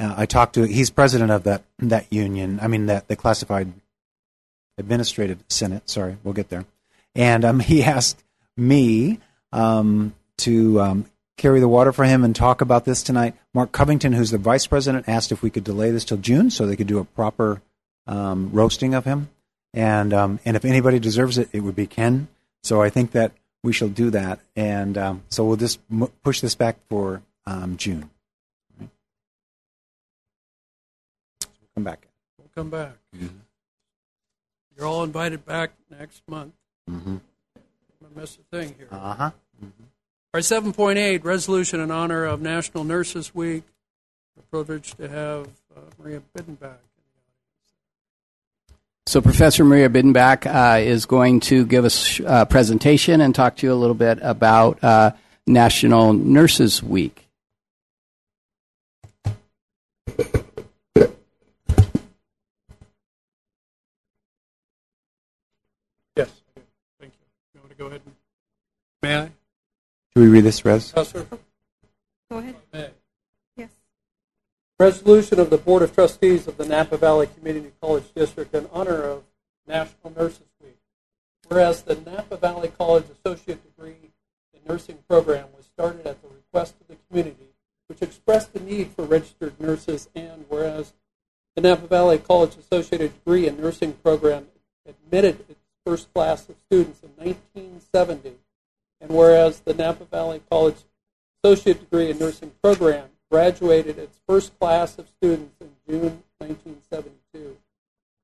uh, I talked to. He's president of that that union. I mean, that the classified administrative senate. Sorry, we'll get there. And um, (laughs) he asked me um, to um, carry the water for him and talk about this tonight. Mark Covington, who's the vice president, asked if we could delay this till June so they could do a proper um, roasting of him. And um, and if anybody deserves it, it would be Ken. So I think that we shall do that. And so we'll just m- push this back for June. Come back. We'll come back. You're all invited back next month. Mm-hmm. I'm gonna miss a thing here. Uh huh. All right, 7.8 resolution in honor of National Nurses Week. We're privileged to have uh, Maria Biddenbach. So Professor Maria Biddenbach uh, is going to give us a presentation and talk to you a little bit about uh, National Nurses Week. Go ahead and may I? Should we read this, Res? Yes, sir. Go ahead. May. Yes. Resolution of the Board of Trustees of the Napa Valley Community College District in honor of National Nurses Week. Whereas the Napa Valley College Associate Degree in Nursing program was started at the request of the community, which expressed the need for registered nurses, and whereas the Napa Valley College Associated Degree in Nursing program admitted its first class of students in 1970, and whereas the Napa Valley College Associate Degree in Nursing program graduated its first class of students in June 1972.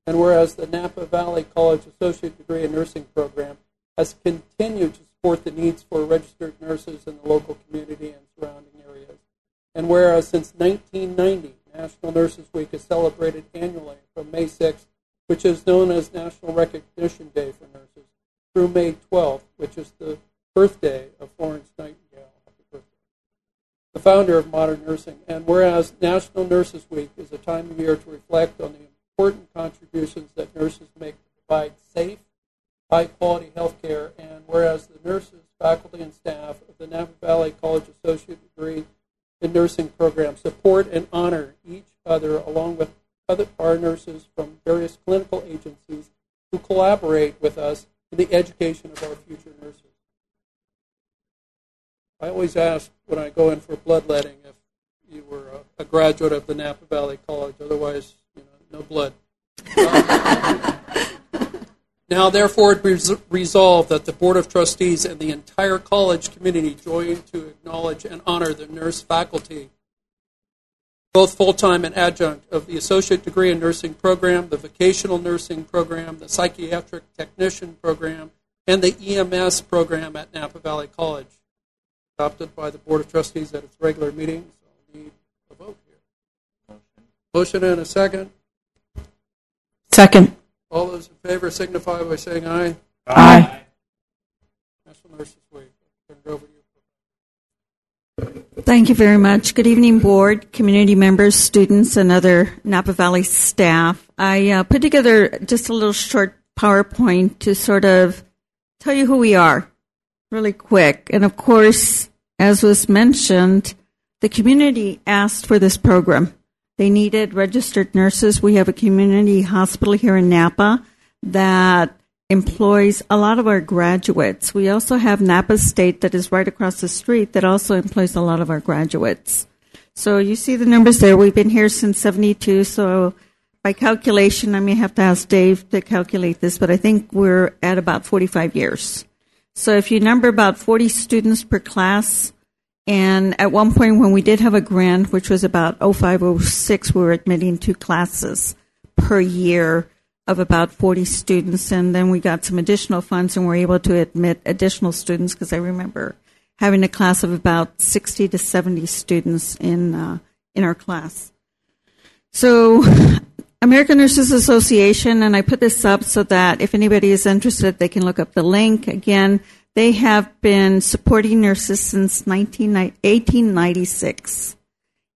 And whereas the Napa Valley College Associate Degree in Nursing program has continued to support the needs for registered nurses in the local community and surrounding areas. And whereas since 1990, National Nurses Week is celebrated annually from May 6th, which is known as National Recognition Day for Nurses, through May 12th, which is the birthday of Florence Nightingale the founder of modern nursing. And whereas National Nurses Week is a time of year to reflect on the important contributions that nurses make to provide safe, high quality health care, and whereas the nurses, faculty, and staff of the Napa Valley College Associate Degree in Nursing program support and honor each other along with other our nurses from various clinical agencies who collaborate with us in the education of our future nurses. I always ask when I go in for bloodletting if you were a, a graduate of the Napa Valley College. Otherwise, you know, no blood. (laughs) now, therefore, it be resolved that the Board of Trustees and the entire college community join to acknowledge and honor the nurse faculty, both full time and adjunct, of the Associate Degree in Nursing program, the Vocational Nursing program, the Psychiatric Technician program, and the EMS program at Napa Valley College adopted by the Board of Trustees at its regular meeting. So I'll need a vote here. Motion. Motion and a second. Second. All those in favor signify by saying aye. Aye. National Nurses Week. Turn it over to you. Thank you very much. Good evening, board, community members, students, and other Napa Valley staff. I uh, put together just a little short PowerPoint to sort of tell you who we are really quick. And of course, as was mentioned, the community asked for this program. They needed registered nurses. We have a community hospital here in Napa that employs a lot of our graduates. We also have Napa State that is right across the street that also employs a lot of our graduates. So you see the numbers there. We've been here since 72. So by calculation, I may have to ask Dave to calculate this, but I think we're at about 45 years. So if you number about 40 students per class, and at one point when we did have a grant, which was about 0506, we were admitting two classes per year of about 40 students. And then we got some additional funds and were able to admit additional students because I remember having a class of about 60 to 70 students in, uh, in our class. So American Nurses Association, and I put this up so that if anybody is interested, they can look up the link. Again, they have been supporting nurses since 1896,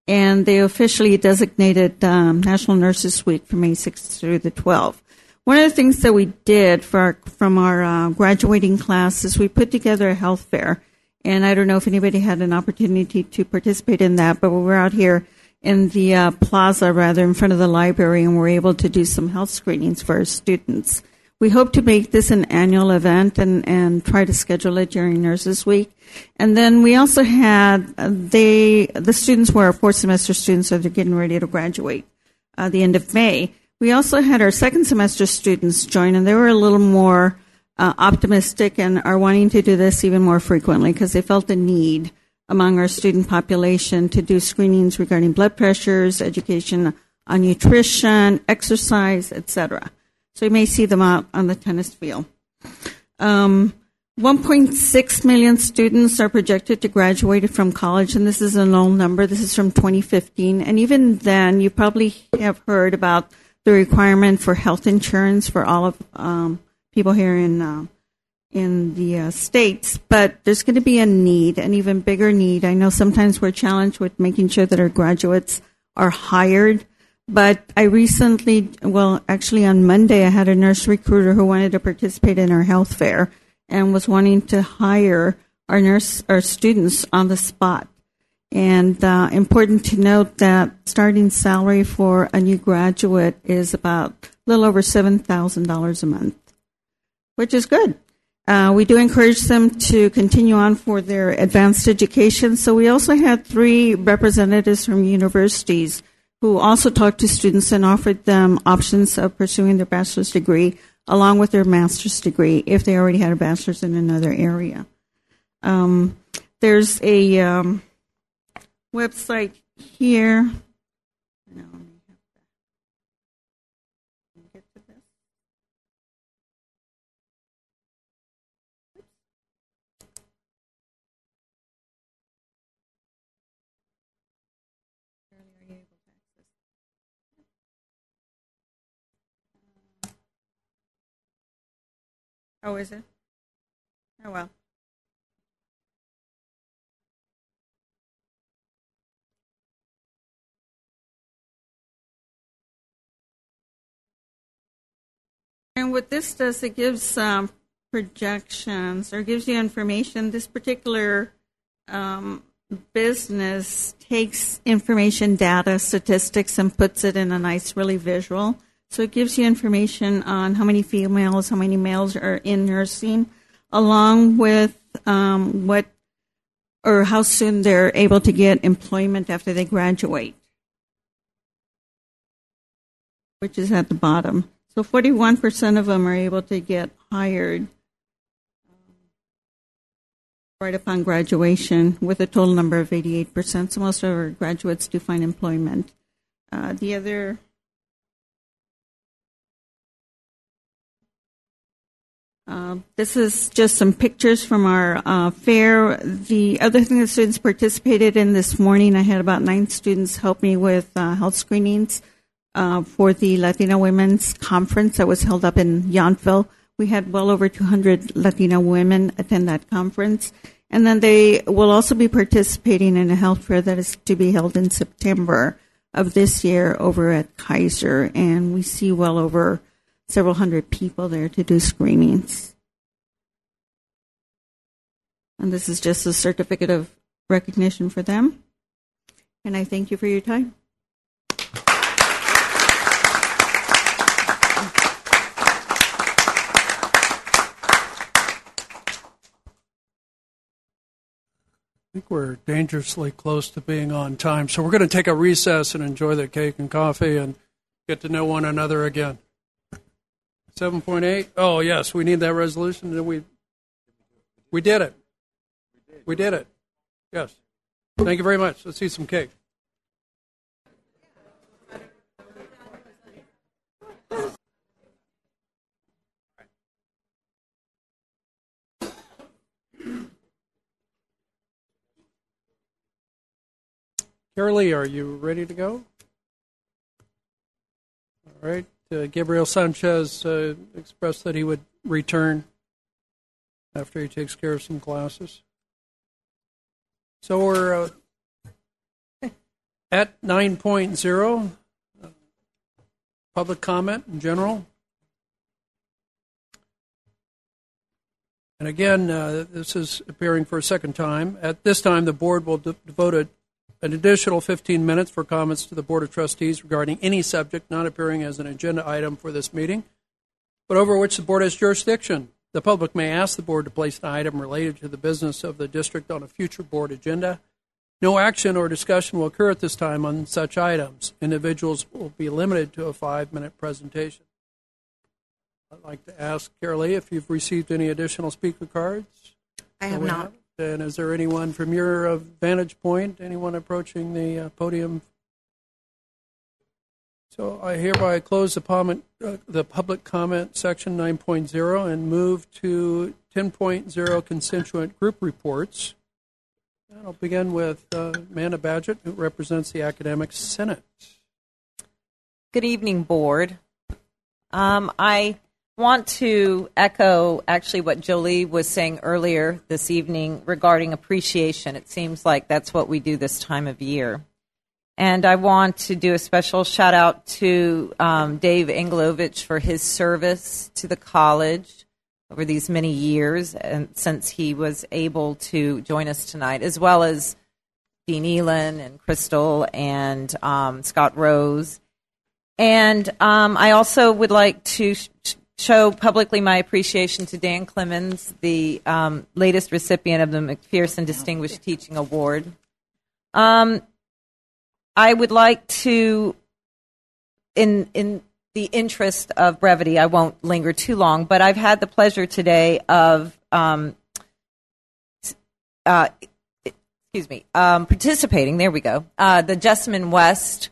and they officially designated um, National Nurses Week from May 6th through the 12th. One of the things that we did our, from our uh, graduating class is we put together a health fair, and I don't know if anybody had an opportunity to participate in that, but we were out here in the uh, plaza, rather, in front of the library, and we're able to do some health screenings for our students. We hope to make this an annual event and, and try to schedule it during Nurses Week. And then we also had uh, they the students were our fourth semester students, so they're getting ready to graduate uh, the end of May. We also had our second semester students join, and they were a little more uh, optimistic and are wanting to do this even more frequently because they felt the need among our student population to do screenings regarding blood pressures, education on nutrition, exercise, etc. So you may see them out on the tennis field. Um, 1.6 million students are projected to graduate from college, and this is a low number. This is from 2015. And even then, you probably have heard about the requirement for health insurance for all of um, people here in uh, in the uh, states, but there's going to be a need, an even bigger need. I know sometimes we're challenged with making sure that our graduates are hired, but I recently, well, actually on Monday, I had a nurse recruiter who wanted to participate in our health fair and was wanting to hire our nurse, our students on the spot. And uh, important to note that starting salary for a new graduate is about a little over $7,000 a month, which is good. Uh, we do encourage them to continue on for their advanced education. So we also had three representatives from universities who also talked to students and offered them options of pursuing their bachelor's degree along with their master's degree if they already had a bachelor's in another area. Um, there's a um, website here. Oh, is it? Oh, well. And what this does, it gives um, projections or gives you information. This particular um, business takes information, data, statistics, and puts it in a nice, really visual. So it gives you information on how many females, how many males are in nursing, along with um, what or how soon they're able to get employment after they graduate, which is at the bottom. So 41% of them are able to get hired right upon graduation, with a total number of 88%. So most of our graduates do find employment. Uh, the other Uh, this is just some pictures from our uh, fair. The other thing that students participated in this morning, I had about nine students help me with uh, health screenings uh, for the Latina Women's Conference that was held up in Yountville. We had well over 200 Latina women attend that conference. And then they will also be participating in a health fair that is to be held in September of this year over at Kaiser. And we see well over several hundred people there to do screenings. And this is just a certificate of recognition for them. And I thank you for your time. I think we're dangerously close to being on time, so we're going to take a recess and enjoy the cake and coffee and get to know one another again. 7.8. Oh, yes, we need that resolution. We we did it. We did it. Yes. Thank you very much. Let's see some cake. Carolee, are you ready to go? All right. Uh, Gabriel Sanchez uh, expressed that he would return after he takes care of some classes. So we're uh, (laughs) at 9.0, uh, public comment in general. And again, uh, this is appearing for a second time. At this time, the board will de- devote a an additional 15 minutes for comments to the Board of Trustees regarding any subject not appearing as an agenda item for this meeting, but over which the Board has jurisdiction. The public may ask the Board to place an item related to the business of the district on a future Board agenda. No action or discussion will occur at this time on such items. Individuals will be limited to a five minute presentation. I'd like to ask Carolee if you've received any additional speaker cards. I have not. And is there anyone from your uh, vantage point, anyone approaching the uh, podium? So I hereby close the, uh, the public comment section 9.0 and move to 10.0 constituent group reports. And I'll begin with uh, Amanda Badgett, who represents the Academic Senate. Good evening, Board. Um, I want to echo actually what Jolie was saying earlier this evening regarding appreciation. It seems like that's what we do this time of year. And I want to do a special shout out to um, Dave Englovich for his service to the college over these many years and since he was able to join us tonight, as well as Dean Elin and Crystal and um, Scott Rose. And um, I also would like to sh- show publicly my appreciation to Dan Clemens, the um, latest recipient of the McPherson Distinguished Teaching Award. Um, I would like to, in in the interest of brevity, I won't linger too long, but I've had the pleasure today of, um, uh, excuse me, um, participating. There we go. Uh, the Jessamyn West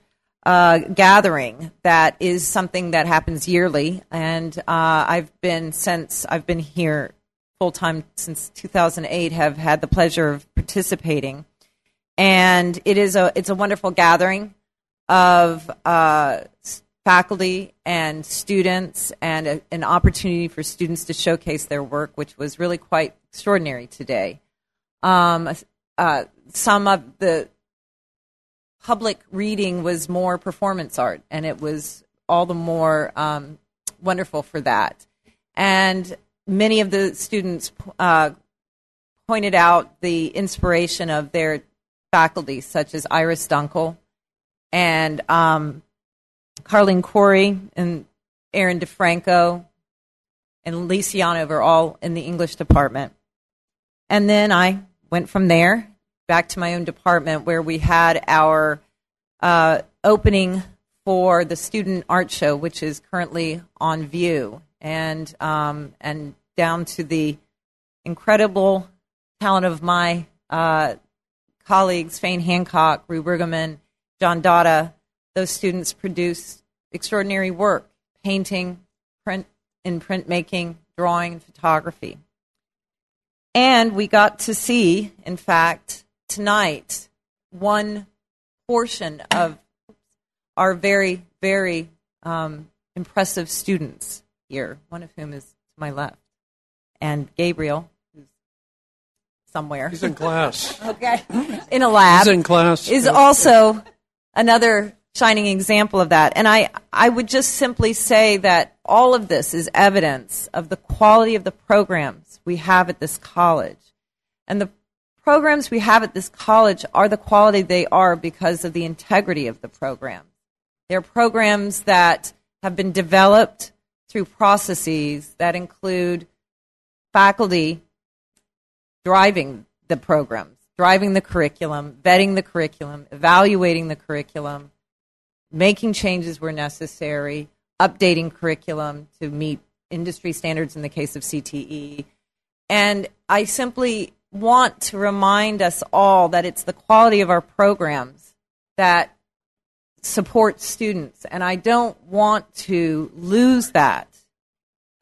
uh, gathering that is something that happens yearly, and uh, I've been since I've been here full time since 2008. Have had the pleasure of participating, and it is a it's a wonderful gathering of uh, faculty and students, and a, an opportunity for students to showcase their work, which was really quite extraordinary today. Um, uh, some of the public reading was more performance art, and it was all the more um, wonderful for that. And many of the students uh, pointed out the inspiration of their faculty, such as Iris Dunkle and um, Carlene Corey and Aaron DeFranco and Lisa Yanover, all in the English department. And then I went from there back to my own department where we had our uh, opening for the student art show, which is currently on view, and um, and down to the incredible talent of my uh, colleagues, Fane Hancock, Rue Bergerman, John Dada. Those students produced extraordinary work, painting, print in printmaking, drawing, and photography. And we got to see, in fact, tonight, one portion of our very, very um, impressive students here, one of whom is to my left, and Gabriel, who's somewhere. He's in class. (laughs) okay. In a lab. He's in class. Is also another shining example of that. And I, I would just simply say that all of this is evidence of the quality of the programs we have at this college. And the programs we have at this college are the quality they are because of the integrity of the program. They're programs that have been developed through processes that include faculty driving the programs, driving the curriculum, vetting the curriculum, evaluating the curriculum, making changes where necessary, updating curriculum to meet industry standards in the case of CTE. And I simply want to remind us all that it's the quality of our programs that support students. And I don't want to lose that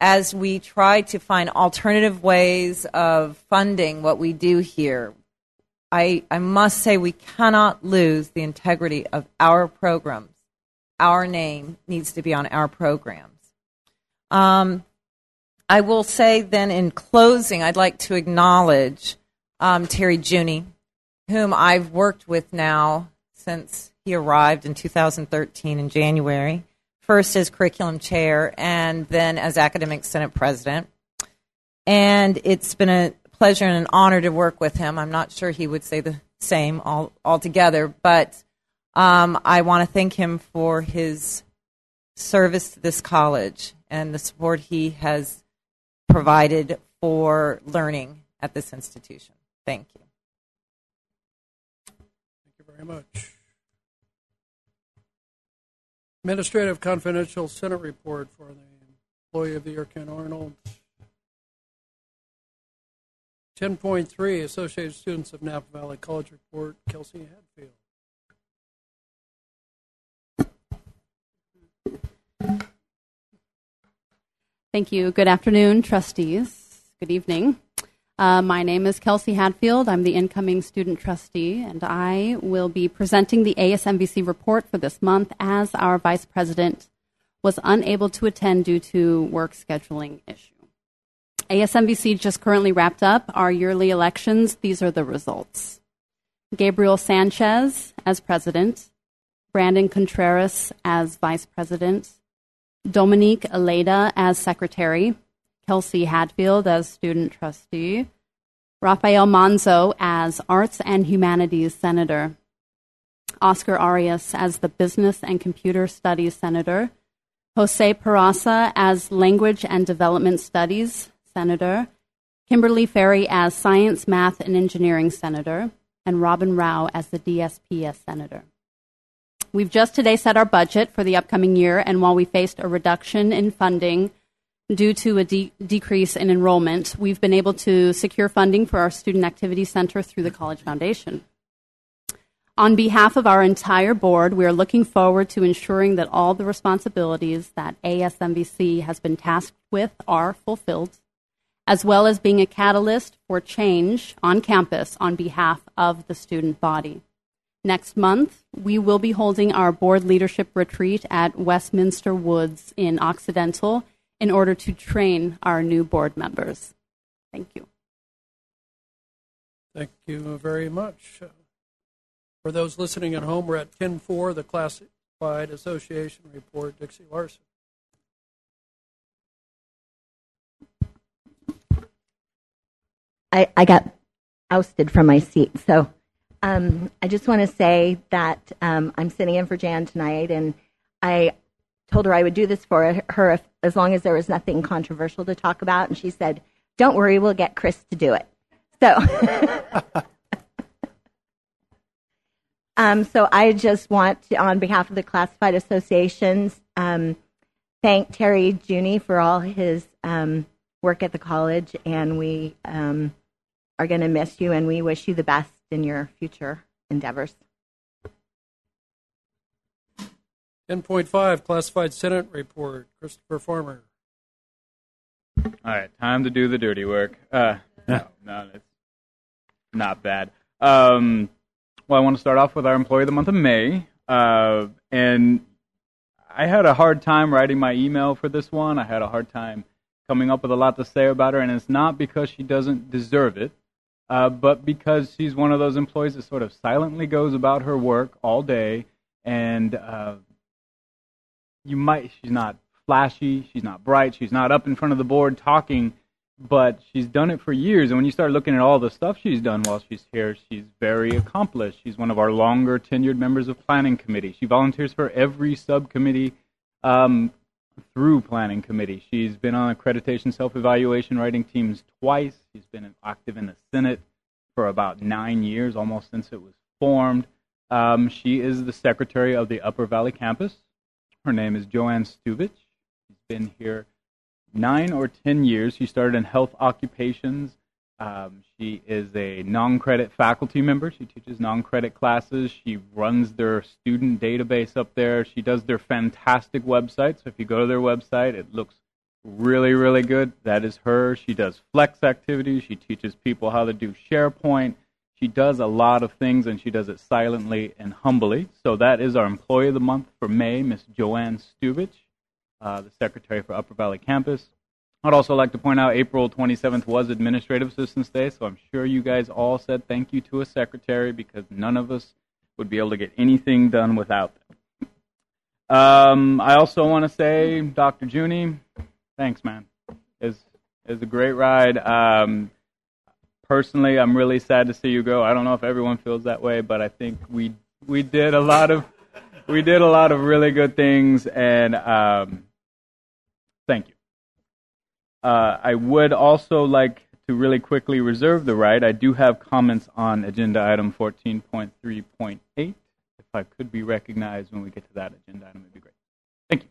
as we try to find alternative ways of funding what we do here. I, I must say we cannot lose the integrity of our programs. Our name needs to be on our programs. Um, I will say then in closing, I'd like to acknowledge um, Terry Juni, whom I've worked with now since he arrived in 2013 in January, first as curriculum chair and then as academic senate president. And it's been a pleasure and an honor to work with him. I'm not sure he would say the same all, altogether, but um, I want to thank him for his service to this college and the support he has provided for learning at this institution. Thank you. Thank you very much. Administrative Confidential Senate Report for the Employee of the Year, Ken Arnold. 10.3 Associated Students of Napa Valley College Report, Kelsey Hadfield. Thank you. Good afternoon, trustees. Good evening. Uh, my name is Kelsey Hadfield. I'm the incoming student trustee, and I will be presenting the ASNVC report for this month as our vice president was unable to attend due to work scheduling issue. ASNVC just currently wrapped up our yearly elections. These are the results Gabriel Sanchez as president, Brandon Contreras as vice president, Dominique Aleda as secretary, Kelsey Hadfield as student trustee, Rafael Manzo as Arts and Humanities Senator, Oscar Arias as the Business and Computer Studies Senator, Jose Peraza as Language and Development Studies Senator, Kimberly Ferry as Science, Math, and Engineering Senator, and Robin Rao as the DSPS Senator. We've just today set our budget for the upcoming year, and while we faced a reduction in funding due to a de- decrease in enrollment, we've been able to secure funding for our Student Activity Center through the College Foundation. On behalf of our entire board, we are looking forward to ensuring that all the responsibilities that ASNVC has been tasked with are fulfilled, as well as being a catalyst for change on campus on behalf of the student body. Next month, we will be holding our board leadership retreat at Westminster Woods in Occidental in order to train our new board members. Thank you. Thank you very much. For those listening at home, we're at 10.4, the Classified Association Report. Dixie Larson. I, I got ousted from my seat. So um, I just want to say that um, I'm sitting in for Jan tonight, and I told her I would do this for her if, as long as there was nothing controversial to talk about. And she said, Don't worry, we'll get Chris to do it. So. (laughs) um, so I just want to, on behalf of the classified associations, um, thank Terry Juni for all his um, work at the college, and we um, are going to miss you, and we wish you the best in your future endeavors. 10.5 Classified Senate Report. Christopher Farmer. All right, time to do the dirty work. Uh, no, no, it's not bad. Um, well, I want to start off with our employee of the month of May. Uh, and I had a hard time writing my email for this one. I had a hard time coming up with a lot to say about her, and it's not because she doesn't deserve it, uh, but because she's one of those employees that sort of silently goes about her work all day and uh, you might she's not flashy, she's not bright, she's not up in front of the board talking, but she's done it for years. And when you start looking at all the stuff she's done while she's here, she's very accomplished. She's one of our longer tenured members of planning committee. She volunteers for every subcommittee um, through planning committee. She's been on accreditation self-evaluation writing teams twice. She's been active in the Senate for about nine years, almost since it was formed. Um, she is the secretary of the Upper Valley campus. Her name is Joanne Stuvich. She's been here nine or ten years. She started in health occupations. Um, she is a non-credit faculty member. She teaches non-credit classes. She runs their student database up there. She does their fantastic website. So if you go to their website, it looks really, really good. That is her. She does flex activities. She teaches people how to do SharePoint. She does a lot of things, and she does it silently and humbly. So that is our Employee of the Month for May, Miss Joanne Stuvich, uh, the Secretary for Upper Valley Campus. I'd also like to point out April 27th was Administrative Assistance Day, so I'm sure you guys all said thank you to a secretary because none of us would be able to get anything done without them. Um, I also want to say, Dr. Juni, thanks, man. It's, it's a great ride. Um, personally, I'm really sad to see you go. I don't know if everyone feels that way, but I think we we did a lot of we did a lot of really good things, and um, thank you. Uh, I would also like to really quickly reserve the right. I do have comments on agenda item 14.3.8. If I could be recognized when we get to that agenda item, it'd be great. Thank you.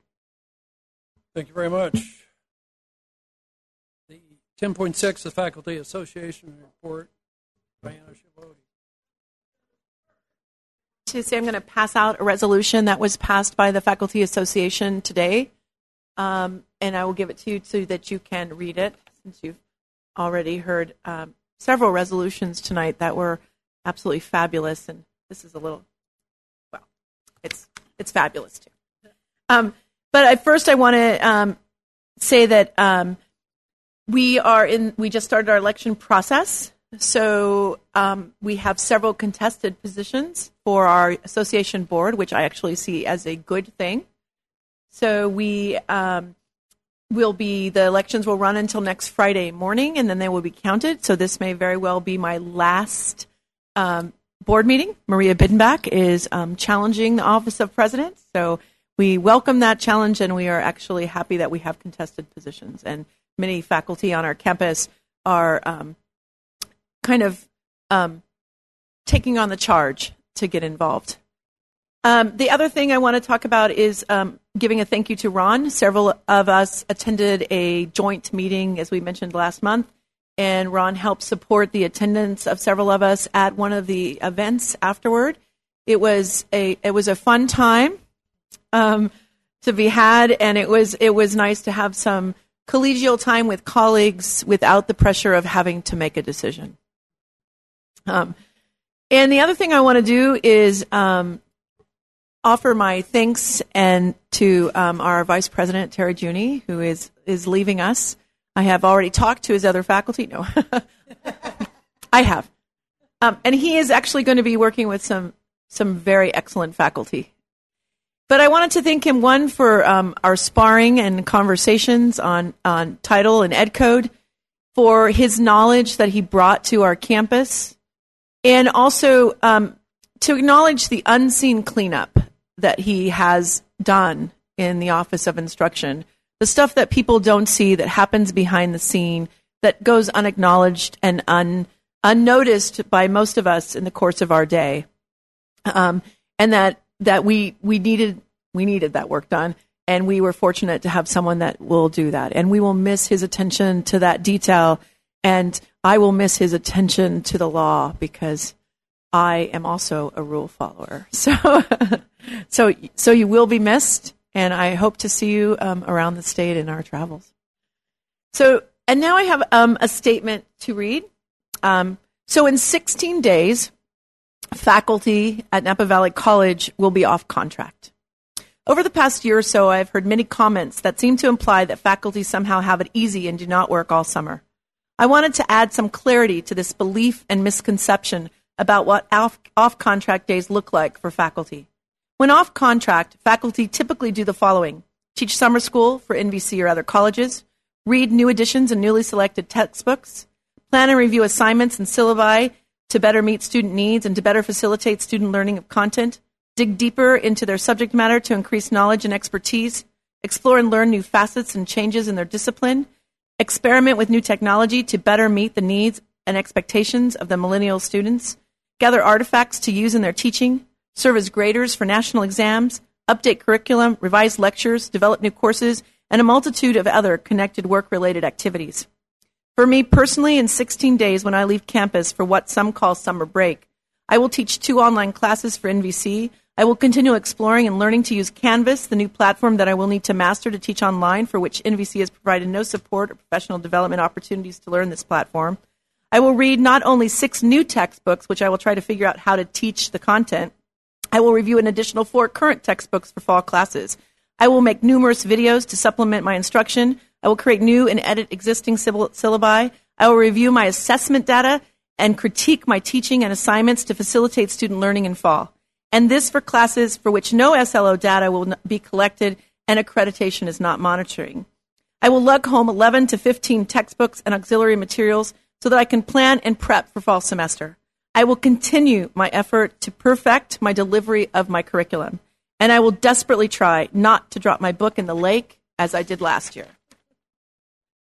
Thank you very much. 10.6, the Faculty Association report. Diana Shavodi. To I'm going to pass out a resolution that was passed by the Faculty Association today, um, and I will give it to you so that you can read it, since you've already heard um, several resolutions tonight that were absolutely fabulous, and this is a little, well, it's it's fabulous too. Um, but at first, I want to um, say that um, we are in. We just started our election process, so um, we have several contested positions for our association board, which I actually see as a good thing. So we um, will be the elections will run until next Friday morning, and then they will be counted. So this may very well be my last um, board meeting. Maria Biddenbach is um, challenging the office of president. So we welcome that challenge, and we are actually happy that we have contested positions. And many faculty on our campus are um, kind of um, taking on the charge to get involved. Um, the other thing I want to talk about is um, giving a thank you to Ron. Several of us attended a joint meeting, as we mentioned last month, and Ron helped support the attendance of several of us at one of the events afterward. It was a it was a fun time um, to be had, and it was it was nice to have some collegial time with colleagues without the pressure of having to make a decision. Um, and the other thing I want to do is um, offer my thanks and to um, our Vice President Terry Juni, who is is leaving us. I have already talked to his other faculty. No, (laughs) I have, um, and he is actually going to be working with some some very excellent faculty. But I wanted to thank him one for um, our sparring and conversations on on title and ed code, for his knowledge that he brought to our campus, and also um, to acknowledge the unseen cleanup that he has done in the Office of Instruction, the stuff that people don't see that happens behind the scene, that goes unacknowledged and un, unnoticed by most of us in the course of our day, um, and that that we we needed we needed that work done, and we were fortunate to have someone that will do that, and we will miss his attention to that detail, and I will miss his attention to the law because I am also a rule follower. (laughs) So, so, so you will be missed, and I hope to see you um, around the state in our travels. So, and now I have um, a statement to read. Um, so, in 16 days, faculty at Napa Valley College will be off contract. Over the past year or so, I've heard many comments that seem to imply that faculty somehow have it easy and do not work all summer. I wanted to add some clarity to this belief and misconception about what off contract days look like for faculty. When off contract, faculty typically do the following. Teach summer school for NVC or other colleges, read new editions and newly selected textbooks, plan and review assignments and syllabi to better meet student needs and to better facilitate student learning of content, dig deeper into their subject matter to increase knowledge and expertise, explore and learn new facets and changes in their discipline, experiment with new technology to better meet the needs and expectations of the millennial students, gather artifacts to use in their teaching, serve as graders for national exams, update curriculum, revise lectures, develop new courses, and a multitude of other connected work related activities. For me personally, in 16 days when I leave campus for what some call summer break, I will teach two online classes for NVC. I will continue exploring and learning to use Canvas, the new platform that I will need to master to teach online, for which NVC has provided no support or professional development opportunities to learn this platform. I will read not only six new textbooks, which I will try to figure out how to teach the content, I will review an additional four current textbooks for fall classes. I will make numerous videos to supplement my instruction. I will create new and edit existing syllabi. I will review my assessment data and critique my teaching and assignments to facilitate student learning in fall. And this for classes for which no SLO data will be collected and accreditation is not monitoring. I will lug home 11 to 15 textbooks and auxiliary materials so that I can plan and prep for fall semester. I will continue my effort to perfect my delivery of my curriculum, and I will desperately try not to drop my book in the lake as I did last year.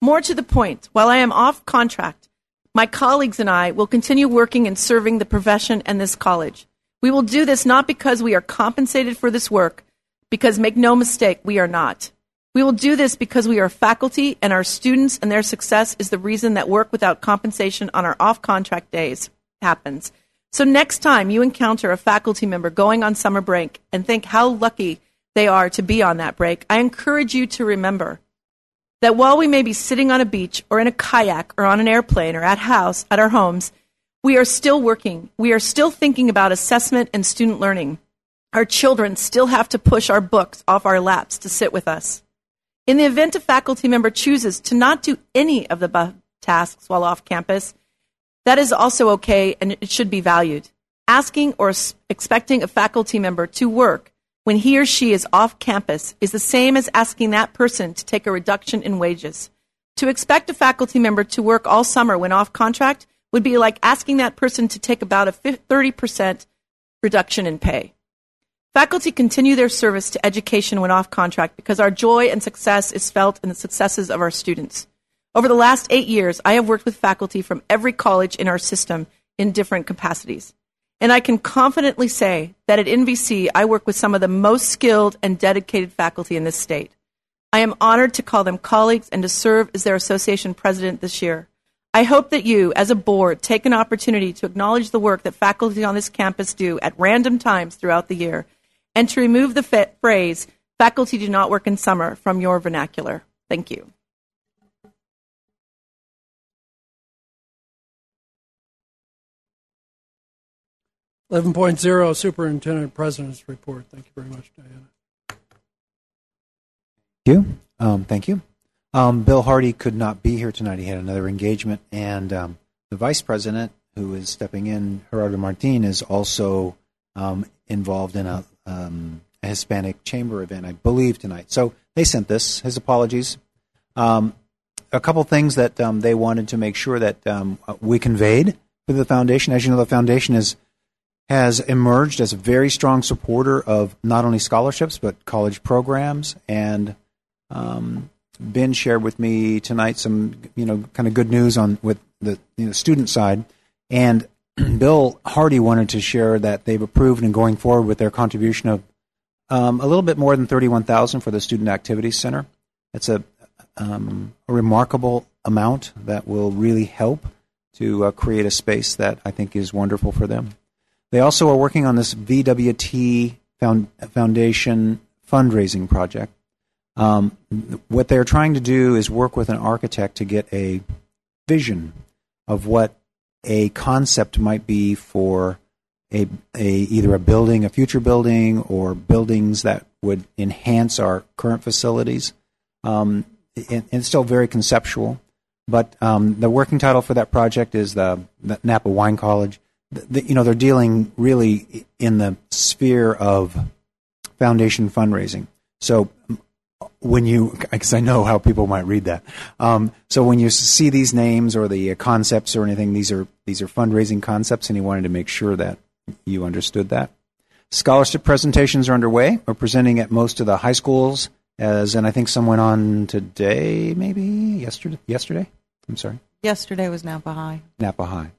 More to the point, while I am off contract, my colleagues and I will continue working and serving the profession and this college. We will do this not because we are compensated for this work, because make no mistake, we are not. We will do this because we are faculty and our students and their success is the reason that work without compensation on our off contract days happens. So next time you encounter a faculty member going on summer break and think how lucky they are to be on that break, I encourage you to remember that while we may be sitting on a beach or in a kayak or on an airplane or at house at our homes, we are still working. We are still thinking about assessment and student learning. Our children still have to push our books off our laps to sit with us. In the event a faculty member chooses to not do any of the above tasks while off campus, that is also okay and it should be valued. Asking or expecting a faculty member to work when he or she is off campus is the same as asking that person to take a reduction in wages. To expect a faculty member to work all summer when off contract would be like asking that person to take about a 30% reduction in pay. Faculty continue their service to education when off contract because our joy and success is felt in the successes of our students. Over the last eight years, I have worked with faculty from every college in our system in different capacities. And I can confidently say that at NVC, I work with some of the most skilled and dedicated faculty in this state. I am honored to call them colleagues and to serve as their association president this year. I hope that you, as a board, take an opportunity to acknowledge the work that faculty on this campus do at random times throughout the year and to remove the phrase, faculty do not work in summer, from your vernacular. Thank you. 11.0 Superintendent President's Report. Thank you very much, Diana. Thank you. Um, thank you. Um, Bill Hardy could not be here tonight. He had another engagement, and um, the vice president, who is stepping in, Gerardo Martin, is also um, involved in a, um, a, Hispanic chamber event, I believe, tonight. So they sent this. His apologies. Um, a couple things that they wanted to make sure that we conveyed for the foundation. As you know, the foundation is has emerged as a very strong supporter of not only scholarships but college programs. And um, Ben shared with me tonight some, you know, kind of good news on with the you know, student side. And (clears throat) Bill Hardy wanted to share that they've approved and going forward with their contribution of um, a little bit more than thirty-one thousand for the Student Activities Center. It's a, um, a remarkable amount that will really help to uh, create a space that I think is wonderful for them. They also are working on this VWT Foundation fundraising project. Um, what they're trying to do is work with an architect to get a vision of what a concept might be for a, a either a building, a future building, or buildings that would enhance our current facilities. Um, and, it's still very conceptual, but um, the working title for that project is the, the Napa Wine College the, you know, they're dealing really in the sphere of foundation fundraising. So when you, because I know how people might read that. Um, so when you see these names or the concepts or anything, these are these are fundraising concepts, and he wanted to make sure that you understood that. Scholarship presentations are underway. We're presenting at most of the high schools, as and I think some went on today, maybe yesterday. Yesterday, I'm sorry. Yesterday was Napa High. Napa High.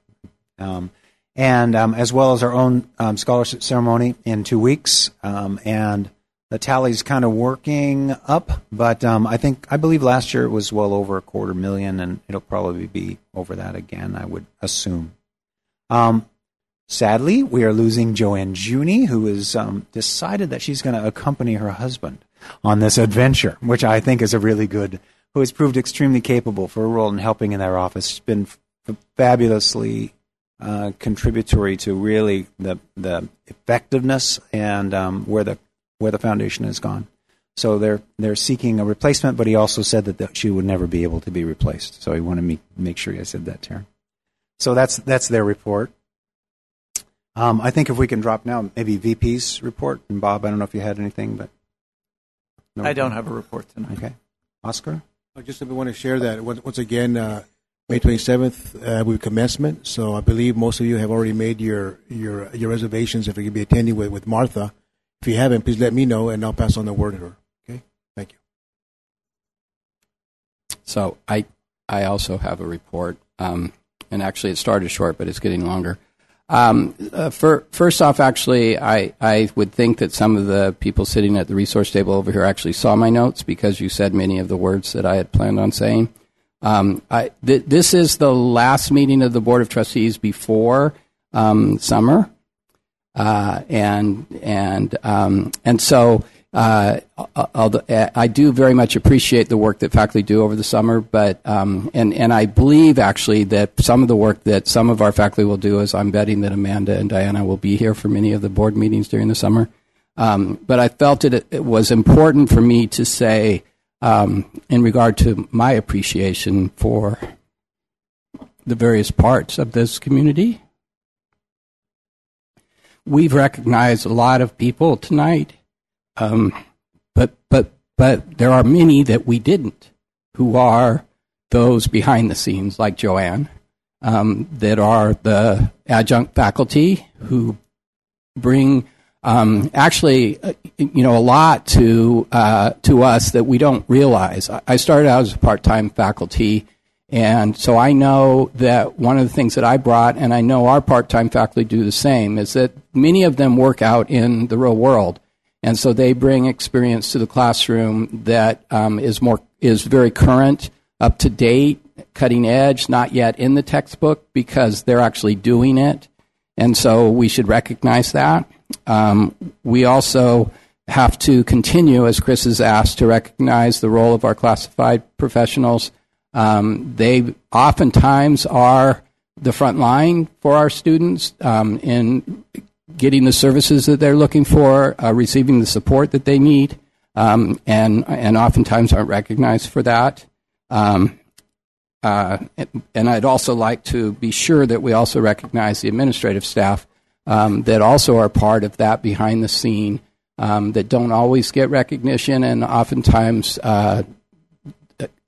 Um, and um, as well as our own um, scholarship ceremony in two weeks. Um, and the tally's kind of working up, but um, I think I believe last year it was well over a quarter million, and it'll probably be over that again. I would assume. Um, sadly, we are losing Joanne Juni, who has um, decided that she's going to accompany her husband on this adventure, which I think is a really good. Who has proved extremely capable for a role in helping in their office. She's been f- fabulously uh, contributory to really the the effectiveness and um, where the where the foundation has gone. So they're they're seeking a replacement, but he also said that the, she would never be able to be replaced. So he wanted me make sure I said that to her. So that's that's their report. Um, I think if we can drop now, maybe VP's report. And Bob, I don't know if you had anything, but no I don't have a report tonight. Okay, Oscar. I just want to share that once again. Uh, May 27th uh, will be commencement. So I believe most of you have already made your your your reservations if you can be attending with, with Martha. If you haven't, please let me know and I'll pass on the word to her. Okay? Thank you. So I I also have a report. Um, and actually it started short, but it's getting longer. Um, uh, for, first off, actually, I, I would think that some of the people sitting at the resource table over here actually saw my notes because you said many of the words that I had planned on saying. Um, I, th- this is the last meeting of the Board of Trustees before um, summer, uh, and and um, and so uh, I do very much appreciate the work that faculty do over the summer, but um, and and I believe actually that some of the work that some of our faculty will do is I'm betting that Amanda and Diana will be here for many of the board meetings during the summer. Um, but I felt it, it was important for me to say um, in regard to my appreciation for the various parts of this community. We've recognized a lot of people tonight Um, but but but there are many that we didn't, who are those behind the scenes, like Joanne, um, that are the adjunct faculty who bring um, actually, uh, you know, a lot to uh, to us that we don't realize. I started out as a part time faculty, and so I know that one of the things that I brought, and I know our part time faculty do the same, is that many of them work out in the real world, and so they bring experience to the classroom that um, is more is very current, up to date, cutting edge, not yet in the textbook because they're actually doing it, and so we should recognize that. Um, we also have to continue, as Chris has asked, to recognize the role of our classified professionals. Um, they oftentimes are the front line for our students um, in getting the services that they're looking for, uh, receiving the support that they need, um, and and oftentimes aren't recognized for that. Um, uh, and I'd also like to be sure that we also recognize the administrative staff um, that also are part of that behind the scene um, that don't always get recognition and oftentimes uh,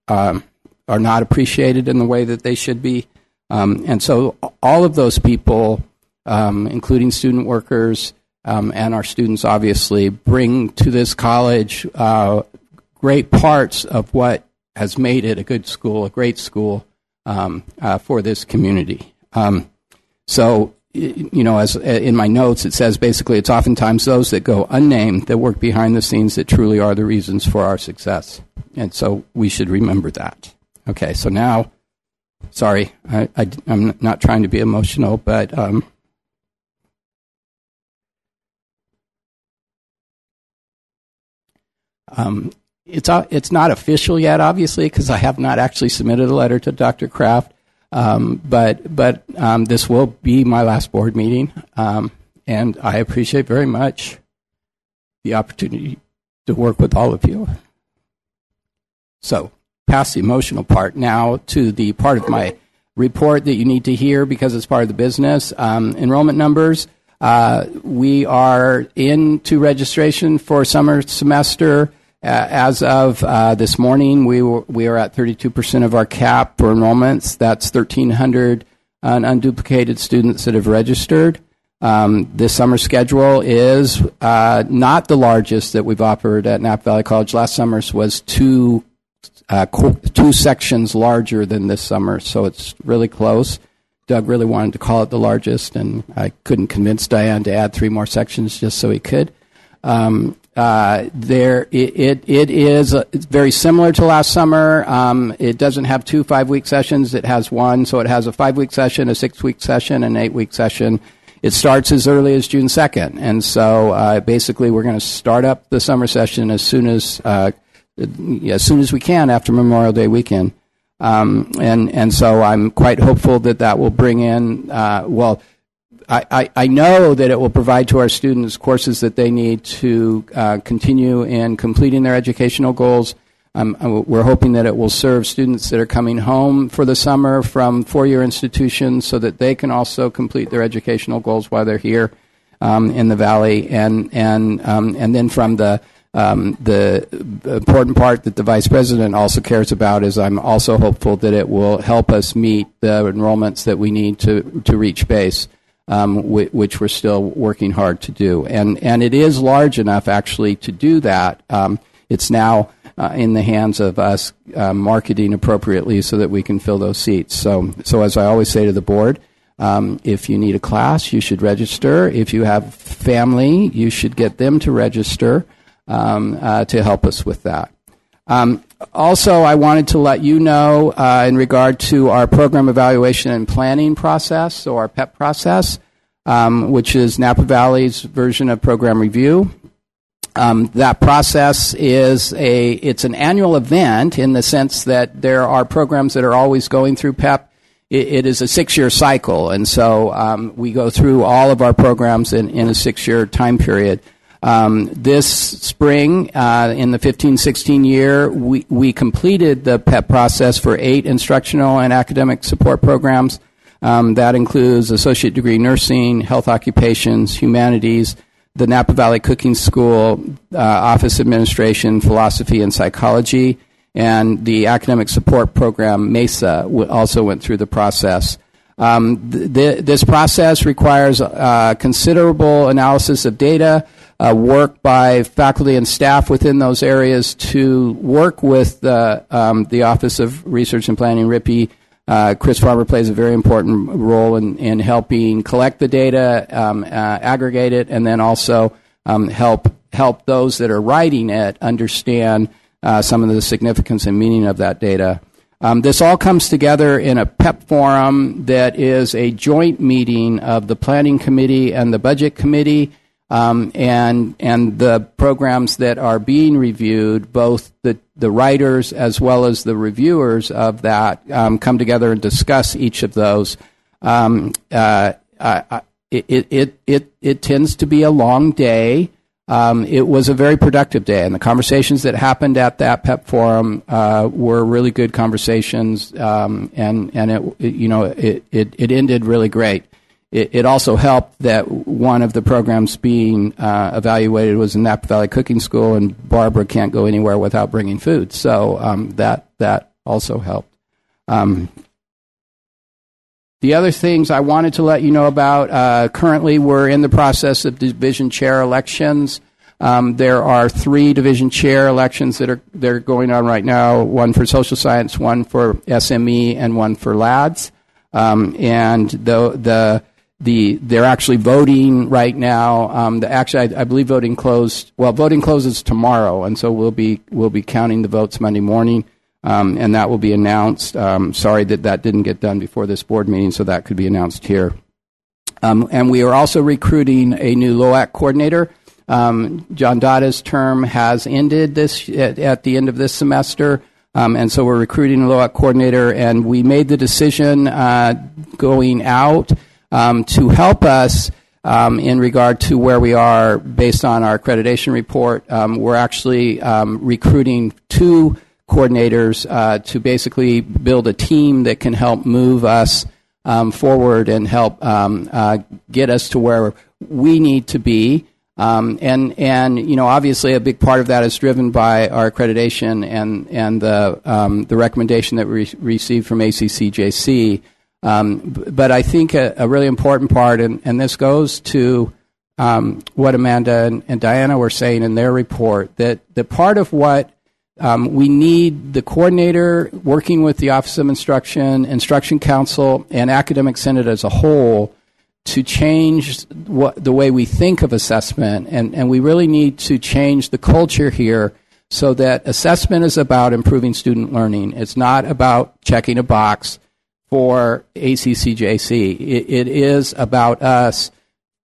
um, are not appreciated in the way that they should be. Um, and so all of those people, um, including student workers um, and our students, obviously, bring to this college uh, great parts of what has made it a good school, a great school uh, for this community. so you know, as in my notes, it says basically it's oftentimes those that go unnamed that work behind the scenes that truly are the reasons for our success. And so we should remember that. Okay, so now, sorry, I, am not trying to be emotional, but um, um, it's, uh, it's not official yet, obviously, because I have not actually submitted a letter to Dr. Kraft. Um, but but um, this will be my last board meeting, um, and I appreciate very much the opportunity to work with all of you. So, past the emotional part, now to the part of my report that you need to hear because it's part of the business. Um, enrollment numbers. Uh, we are into registration for summer semester. Uh, as of uh, this morning, we were, we are at 32% of our cap for enrollments. That's 1,300 unduplicated students that have registered. Um, this summer schedule is uh, not the largest that we've offered at Napa Valley College. Last summer's was two uh, two sections larger than this summer, so it's really close. Doug really wanted to call it the largest, and I couldn't convince Diane to add three more sections just so he could. Um, uh, there, it, it, it is uh, very similar to last summer. Um, it doesn't have two five week sessions, it has one. So it has a five week session, a six week session, an eight week session. It starts as early as June 2nd. And so uh, basically, we're going to start up the summer session as soon as, uh, as soon as we can after Memorial Day weekend. Um, and, and so I'm quite hopeful that that will bring in, uh, well, I, I, know that it will provide to our students courses that they need to uh, continue in completing their educational goals. Um, uh, we're hoping that it will serve students that are coming home for the summer from four-year institutions so that they can also complete their educational goals while they're here um, in the valley. And and um, and then from the um, the important part that the vice president also cares about is I'm also hopeful that it will help us meet the enrollments that we need to to reach base um, which we're still working hard to do. And, and it is large enough actually to do that. Um, it's now uh, in the hands of us uh, marketing appropriately so that we can fill those seats. So, so as I always say to the board, um, if you need a class, you should register. If you have family, you should get them to register um, uh, to help us with that. Um, also, I wanted to let you know uh, in regard to our program evaluation and planning process, so our PEP process, um, which is Napa Valley's version of program review. Um, that process is a it's an annual event in the sense that there are programs that are always going through PEP. it, it is a six year cycle, and so um, we go through all of our programs in, in a six year time period. Um, this spring, uh, in the 15-16 year, we, we completed the PEP process for eight instructional and academic support programs. Um, that includes associate degree nursing, health occupations, humanities, the Napa Valley Cooking School uh, Office Administration, Philosophy and Psychology, and the Academic Support Program, MESA, w- also went through the process. Um, th- th- this process requires uh, considerable analysis of data, uh, work by faculty and staff within those areas to work with the, um, the Office of Research and Planning, RIPI. Uh, Chris Farmer plays a very important role in, in helping collect the data, um, uh, aggregate it, and then also um, help help those that are writing it understand uh, some of the significance and meaning of that data. Um, this all comes together in a PEP forum that is a joint meeting of the Planning Committee and the Budget Committee, um, and and the programs that are being reviewed. Both the the writers as well as the reviewers of that um, come together and discuss each of those. Um, uh, I, it, it it it tends to be a long day. Um, it was a very productive day, and the conversations that happened at that PEP forum uh, were really good conversations, um, and and it, you know it, it, it ended really great. It, it, also helped that one of the programs being uh, evaluated was in Napa Valley Cooking School, and Barbara can't go anywhere without bringing food, so um, that that also helped. Um, the other things I wanted to let you know about uh, currently, we're in the process of division chair elections. Um, there are three division chair elections that are that are going on right now. One for social science, one for SME, and one for LADS. Um, and the the the they're actually voting right now. Um, the, actually, I, I, believe voting closed. Well, voting closes tomorrow, and so we'll be we'll be counting the votes Monday morning um, and that will be announced. Um, sorry that that didn't get done before this board meeting, so that could be announced here. Um, and we are also recruiting a new LOAC coordinator. Um, John Dada's term has ended this at, at the end of this semester. Um, and so we're recruiting a LOAC coordinator, and we made the decision uh, going out um, to help us um, in regard to where we are based on our accreditation report. Um, we're actually um, recruiting two coordinators uh, to basically build a team that can help move us um, forward and help uh, get us to where we need to be. Um, and and you know obviously a big part of that is driven by our accreditation and and the um, the recommendation that we received from ACCJC. Um, but I think a, a, really important part, and, and this goes to um, what Amanda and, and Diana were saying in their report, that the part of what um, we need the coordinator working with the Office of Instruction, Instruction Council, and Academic Senate as a whole to change what, the way we think of assessment. And, and we really need to change the culture here so that assessment is about improving student learning. It's not about checking a box for ACCJC. it, it is about us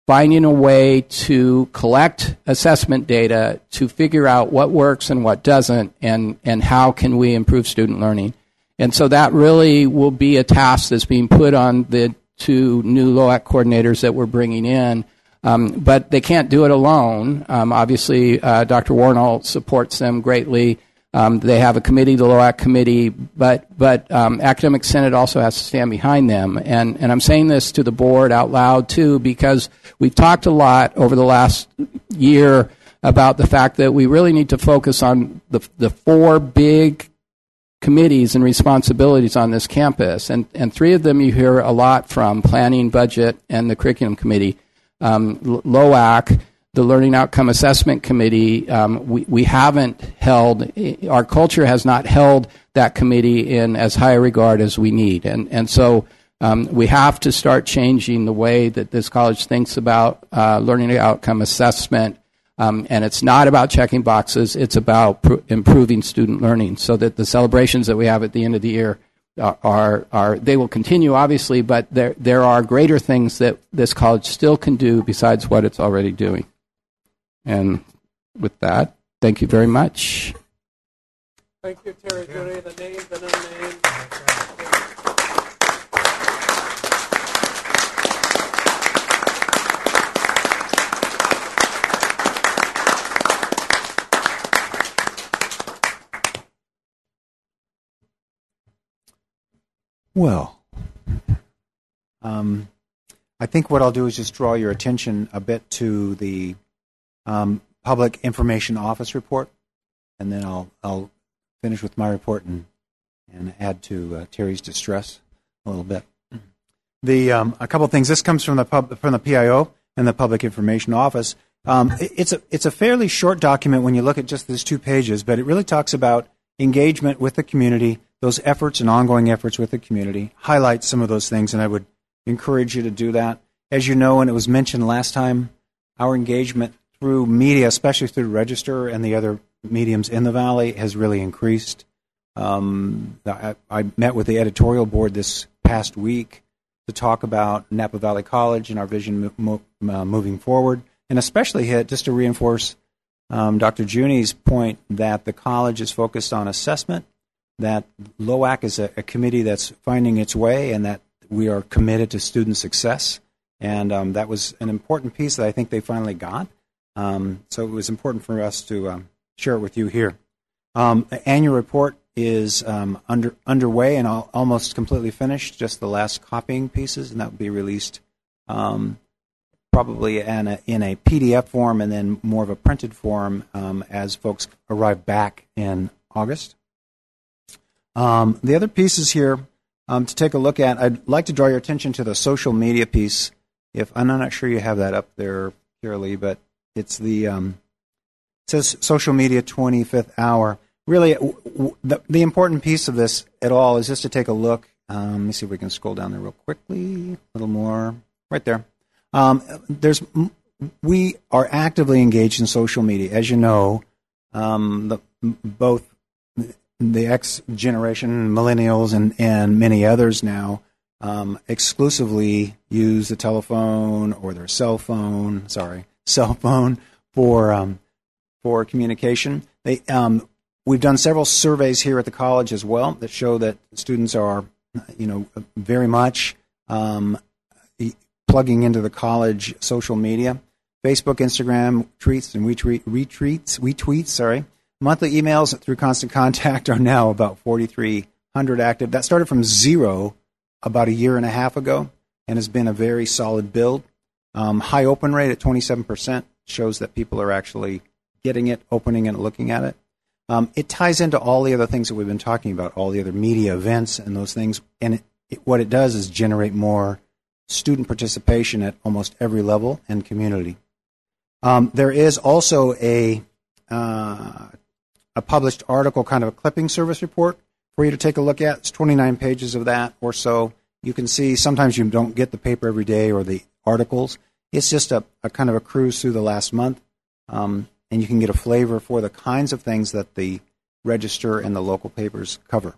finding a way to collect assessment data to figure out what works and what doesn't and, and how can we improve student learning. And so that really will be a task that's being put on the two new LOAC coordinators that we're bringing in. Um, but they can't do it alone. Um, obviously, uh, Dr. Warnall supports them greatly. Um, they have a committee, the LOAC committee, but but um, academic senate also has to stand behind them. And and I'm saying this to the board out loud too because we've talked a lot over the last year about the fact that we really need to focus on the the four big committees and responsibilities on this campus, and and three of them you hear a lot from: planning, budget, and the curriculum committee. Um, LOAC the Learning Outcome Assessment Committee, um, we, we haven't held, our culture has not held that committee in as high a regard as we need. And, and so um, we have to start changing the way that this college thinks about uh, learning outcome assessment. Um, and it's not about checking boxes, it's about pr- improving student learning so that the celebrations that we have at the end of the year are, are they will continue, obviously, but there, there are greater things that this college still can do besides what it's already doing. And with that, thank you very much. Thank you, Terry Juni, the names and unnamed. Well, um, I think what I'll do is just draw your attention a bit to the um, public information office report, and then I'll I'll finish with my report and and add to uh, Terry's distress a little bit. The um, a couple of things. This comes from the pub, from the PIO and the Public Information Office. Um, it- it's a it's a fairly short document when you look at just these two pages, but it really talks about engagement with the community, those efforts and ongoing efforts with the community. Highlights some of those things, and I would encourage you to do that. As you know, and it was mentioned last time, our engagement through media, especially through Register and the other mediums in the Valley, has really increased. Um, I, I met with the editorial board this past week to talk about Napa Valley College and our vision mo- mo- uh, moving forward, and especially hit just to reinforce um, Dr. Juni's point that the college is focused on assessment, that LOAC is a, a committee that's finding its way, and that we are committed to student success. And um, that was an important piece that I think they finally got. Um, so it was important for us to um, share it with you here. Um, the annual report is um, under underway and al- almost completely finished. Just the last copying pieces, and that will be released um, probably in a, in a PDF form and then more of a printed form um, as folks arrive back in August. The other pieces here to take a look at, I'd like to draw your attention to the social media piece. If I'm not sure you have that up there, Lee, but it's the um, it says social media 25th hour. Really, w- w- the, the important piece of this at all is just to take a look. Um, let me see if we can scroll down there real quickly. A little more, right there. Um, there's we are actively engaged in social media, as you know. Um, the, both the X generation, millennials, and and many others now um, exclusively use the telephone or their cell phone. Sorry, cell phone for um, for communication. They um, we've done several surveys here at the college as well that show that students are, you know, very much um, plugging into the college social media, Facebook, Instagram, tweets and retweet, retweets, retweets. Sorry, monthly emails through Constant Contact are now about 4,300 active. That started from zero about a year and a half ago and has been a very solid build. Um, high open rate at 27% shows that people are actually getting it, opening it, looking at it. Um, it ties into all the other things that we've been talking about, all the other media events and those things. And it, it, what it does is generate more student participation at almost every level and community. Um, there is also a uh, a published article, kind of a clipping service report for you to take a look at. It's 29 pages of that or so. You can see sometimes you don't get the paper every day or the articles. It's just a, a kind of a cruise through the last month, um, and you can get a flavor for the kinds of things that the register and the local papers cover.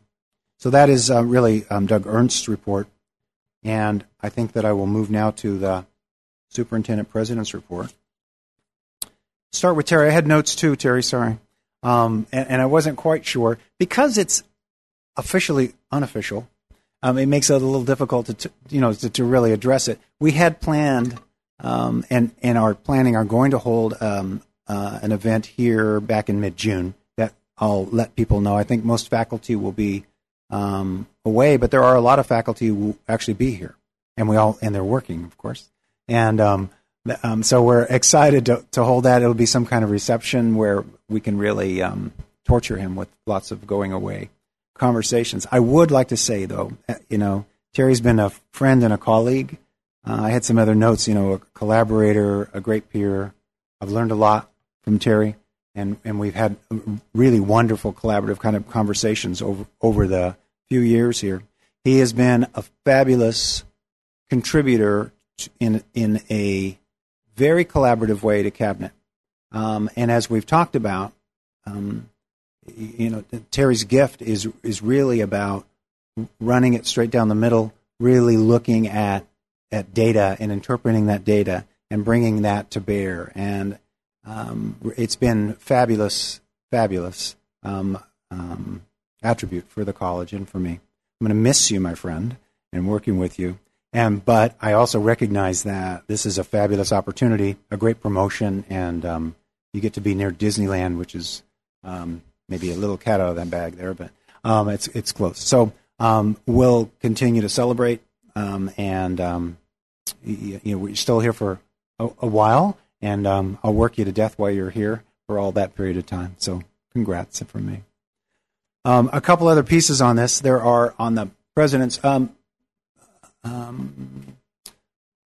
So that is uh, really um, Doug Ernst's report, and I think that I will move now to the superintendent president's report. Start with Terry. I had notes too, Terry. Sorry, um, and, and I wasn't quite sure because it's officially unofficial. Um, it makes it a little difficult to, to you know to, to, really address it. We had planned um, and and are planning are going to hold um, uh, an event here back in mid June that I'll let people know. I think most faculty will be um, away, but there are a lot of faculty who will actually be here, and we all and they're working, of course, and um, um, so we're excited to, to hold that. It'll be some kind of reception where we can really torture him with lots of going away conversations. I would like to say, though, uh, you know, Terry's been a friend and a colleague. Uh, I had some other notes, you know, a collaborator, a great peer. I've learned a lot from Terry, and, and we've had really wonderful collaborative kind of conversations over, over the few years here. He has been a fabulous contributor in, in a very collaborative way to cabinet. Um, and as we've talked about, um, you know, Terry's gift is is really about running it straight down the middle, really looking at at data and interpreting that data and bringing that to bear. And um, it's been fabulous, fabulous um, um, attribute for the college and for me. I'm going to miss you, my friend, and working with you. And but I also recognize that this is a fabulous opportunity, a great promotion, and um, you get to be near Disneyland, which is um, maybe a little cat out of that bag there, but um, it's it's close. So um, we'll continue to celebrate, um, and um, you, you, know we're still here for a, a, while, and um, I'll work you to death while you're here for all that period of time. So, congrats from me. Um, a couple other pieces on this. There are on the president's. I,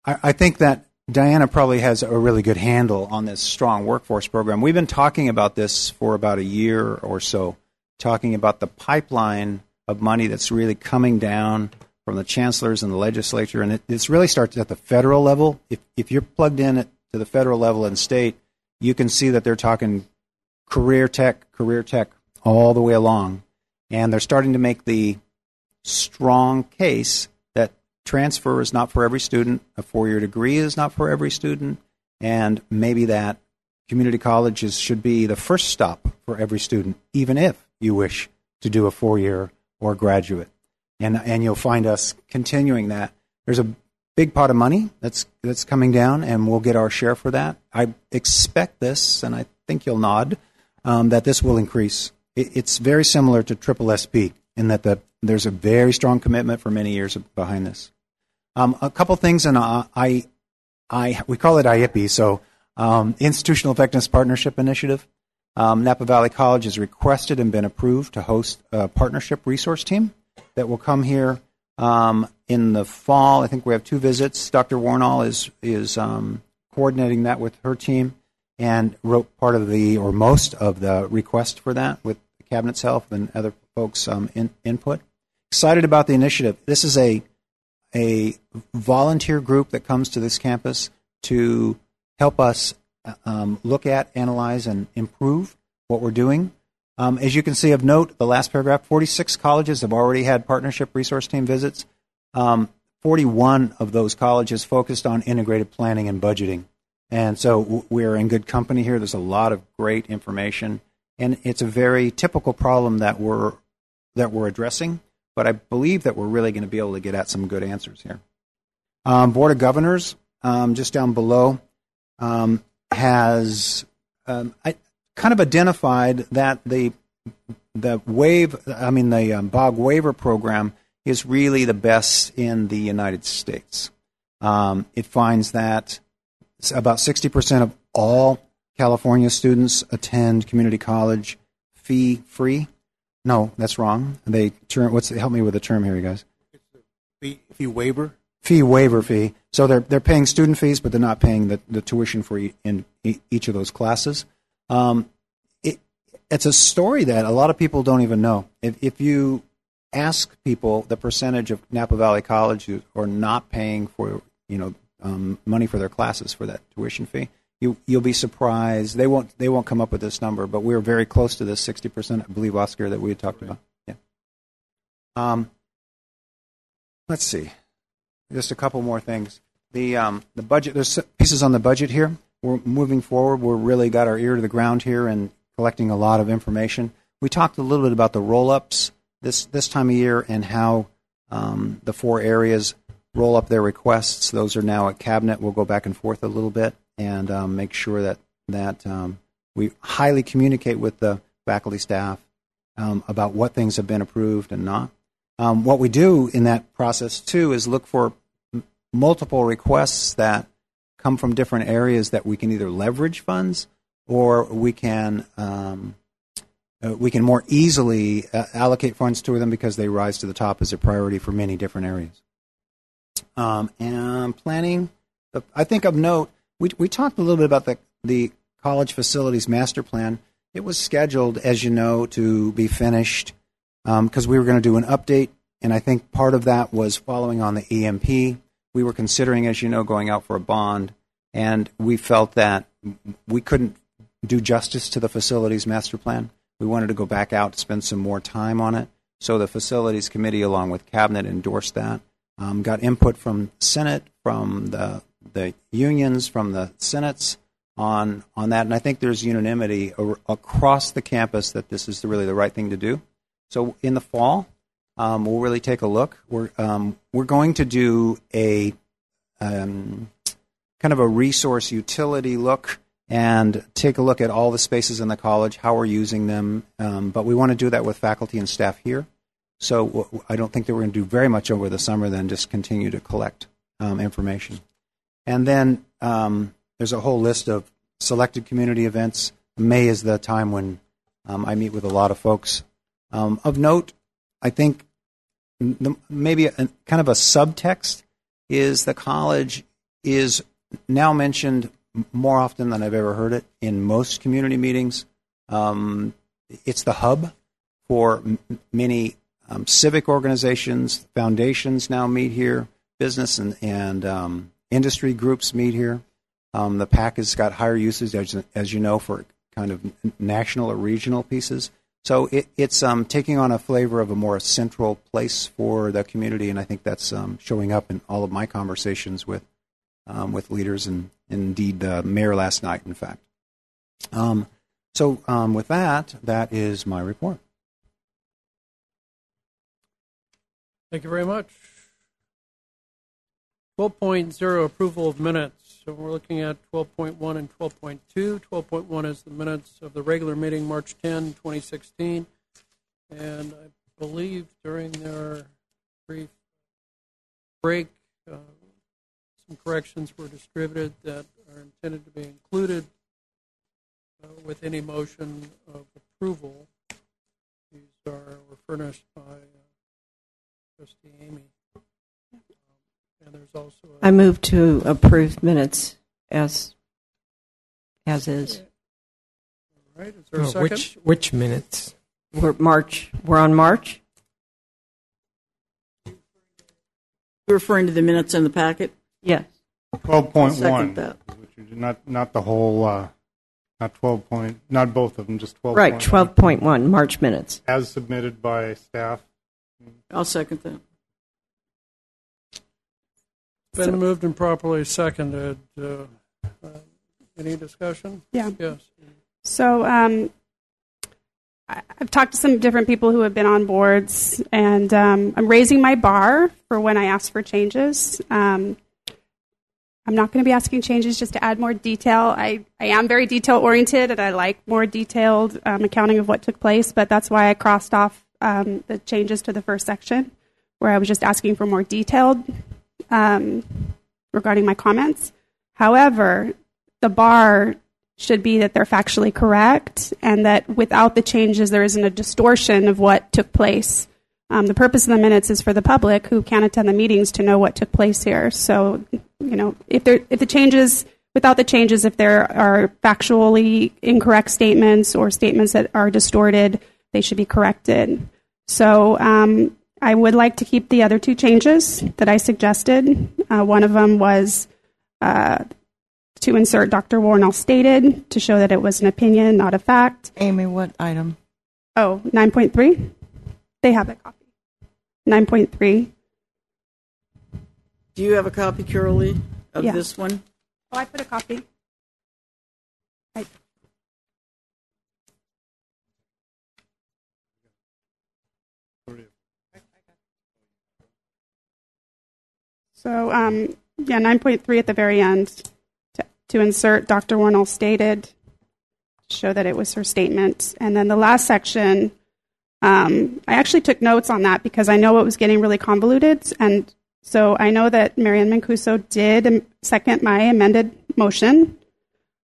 I think that Diana probably has a really good handle on this strong workforce program. We've been talking about this for about a year or so, talking about the pipeline of money that's really coming down from the chancellors and the legislature, and it this really starts at the federal level. If if you're plugged in at, to the federal level and state, you can see that they're talking career tech, career tech all the way along, and they're starting to make the strong case transfer is not for every student, a four-year degree is not for every student, and maybe that community colleges should be the first stop for every student, even if you wish to do a four-year or graduate. And, and you'll find us continuing that. There's a big pot of money that's, that's coming down, and we'll get our share for that. I expect this, and I think you'll nod, um, that this will increase. It, it's very similar to Triple SP in that the, there's a very strong commitment for many years behind this. Um, a couple things, and uh, I, I, we call it IEPI, so um, Institutional Effectiveness Partnership Initiative. Um, Napa Valley College has requested and been approved to host a partnership resource team that will come here um, in the fall. I think we have two visits. Dr. Warnall is is um, coordinating that with her team and wrote part of the or most of the request for that with the cabinet's help and other folks' um, in, input. Excited about the initiative. This is a a volunteer group that comes to this campus to help us um, look at, analyze, and improve what we're doing. Um, as you can see of note, the last paragraph 46 colleges have already had partnership resource team visits. Um, 41 of those colleges focused on integrated planning and budgeting. And so we're in good company here. There's a lot of great information. And it's a very typical problem that we're, that we're addressing. But I believe that we're really going to be able to get at some good answers here. Um, Board of Governors, um, just down below, um, has um, I, kind of identified that the the wave, I mean the um, BOG waiver program is really the best in the United States. Um, it finds that about 60% of all California students attend community college fee free. No, that's wrong. They term, what's help me with the term here, you guys? Fee, fee waiver. Fee waiver fee. So they're they're paying student fees, but they're not paying the, the tuition for e- in e- each of those classes. Um, it, it's a story that a lot of people don't even know. If, if you ask people the percentage of Napa Valley College who are not paying for you know um, money for their classes for that tuition fee, you you'll be surprised. They won't they won't come up with this number, but we're very close to this sixty percent. I believe Oscar that we had talked about. Yeah. Um, let's see, just a couple more things. The um, the budget. There's pieces on the budget here. We're moving forward. We're really got our ear to the ground here and collecting a lot of information. We talked a little bit about the roll ups this this time of year and how um, the four areas roll up their requests. Those are now at cabinet. We'll go back and forth a little bit and um, make sure that that um, we highly communicate with the faculty staff um, about what things have been approved and not. Um, what we do in that process too is look for m- multiple requests that come from different areas that we can either leverage funds or we can um, uh, we can more easily uh, allocate funds to them because they rise to the top as a priority for many different areas. Um, and planning, I think of note, we, we talked a little bit about the, the college facilities master plan. It was scheduled, as you know, to be finished because um, we were going to do an update, and I think part of that was following on the EMP. We were considering, as you know, going out for a bond, and we felt that we couldn't do justice to the facilities master plan. We wanted to go back out spend some more time on it. So the facilities committee, along with cabinet, endorsed that. Um, got input from Senate, from the the unions, from the senates on on that, and I think there's unanimity ar- across the campus that this is the, really the right thing to do. So in the fall, um, we'll really take a look. We're um, we're going to do a um, kind of a resource utility look and take a look at all the spaces in the college, how we're using them. Um, but we want to do that with faculty and staff here. So w- I don't think that we're going to do very much over the summer. Then just continue to collect um, information, and then um, there's a whole list of selected community events. May is the time when um, I meet with a lot of folks. Um, of note, I think the, maybe a, kind of a subtext is the college is now mentioned more often than I've ever heard it in most community meetings. Um, it's the hub for m- many um, civic organizations, foundations now meet here, business and, and um, industry groups meet here. Um, the PAC has got higher usage, as, as, you know, for kind of national or regional pieces. So it, it's um, taking on a flavor of a more central place for the community, and I think that's um, showing up in all of my conversations with um, with leaders and, indeed the mayor last night, in fact. Um, so um, with that, that is my report. Thank you very much. 12.0 approval of minutes. So we're looking at 12.1 and 12.2. 12.1 is the minutes of the regular meeting March 10, 2016. And I believe during their brief break, uh, some corrections were distributed that are intended to be included uh, with any motion of approval. These are were furnished by uh, Trustee Amy. And there's also a, I move to approve minutes as as is. All right, is there a Oh, second? which which minutes? We're March. We're on March. You're referring to the minutes in the packet? Yes. Twelve point Second one, that. not not the whole, uh, not twelve point, not both of them, just twelve. Right. Twelve point one March minutes. as submitted by staff. I'll second that. Been moved and properly seconded. Uh, uh, any discussion? Yeah. Yes. So um, I- I've talked to some different people who have been on boards, and um, I'm raising my bar for when I ask for changes. Um, I'm not going to be asking changes just to add more detail. I, I am very detail oriented, and I like more detailed um, accounting of what took place, but that's why I crossed off um, the changes to the first section, where I was just asking for more detailed um, regarding my comments. However, the bar should be that they're factually correct and that without the changes, there isn't a distortion of what took place. Um, the purpose of the minutes is for the public who can't attend the meetings to know what took place here. So, you know, if there, if the changes, without the changes, if there are factually incorrect statements or statements that are distorted, they should be corrected. So, um, I would like to keep the other two changes that I suggested. Uh, one of them was uh, to insert Dr. Warnell stated to show that it was an opinion, not a fact. Amy, what item? Oh, 9.3? They have a copy. 9.3. Do you have a copy, Carol of Yeah. this one? Oh, I put a copy. So, um, yeah, 9.3 at the very end to, to insert Dr. Warnell stated, show that it was her statement. And then the last section, um, I actually took notes on that because I know it was getting really convoluted. And so I know that Marianne Mancuso did second my amended motion.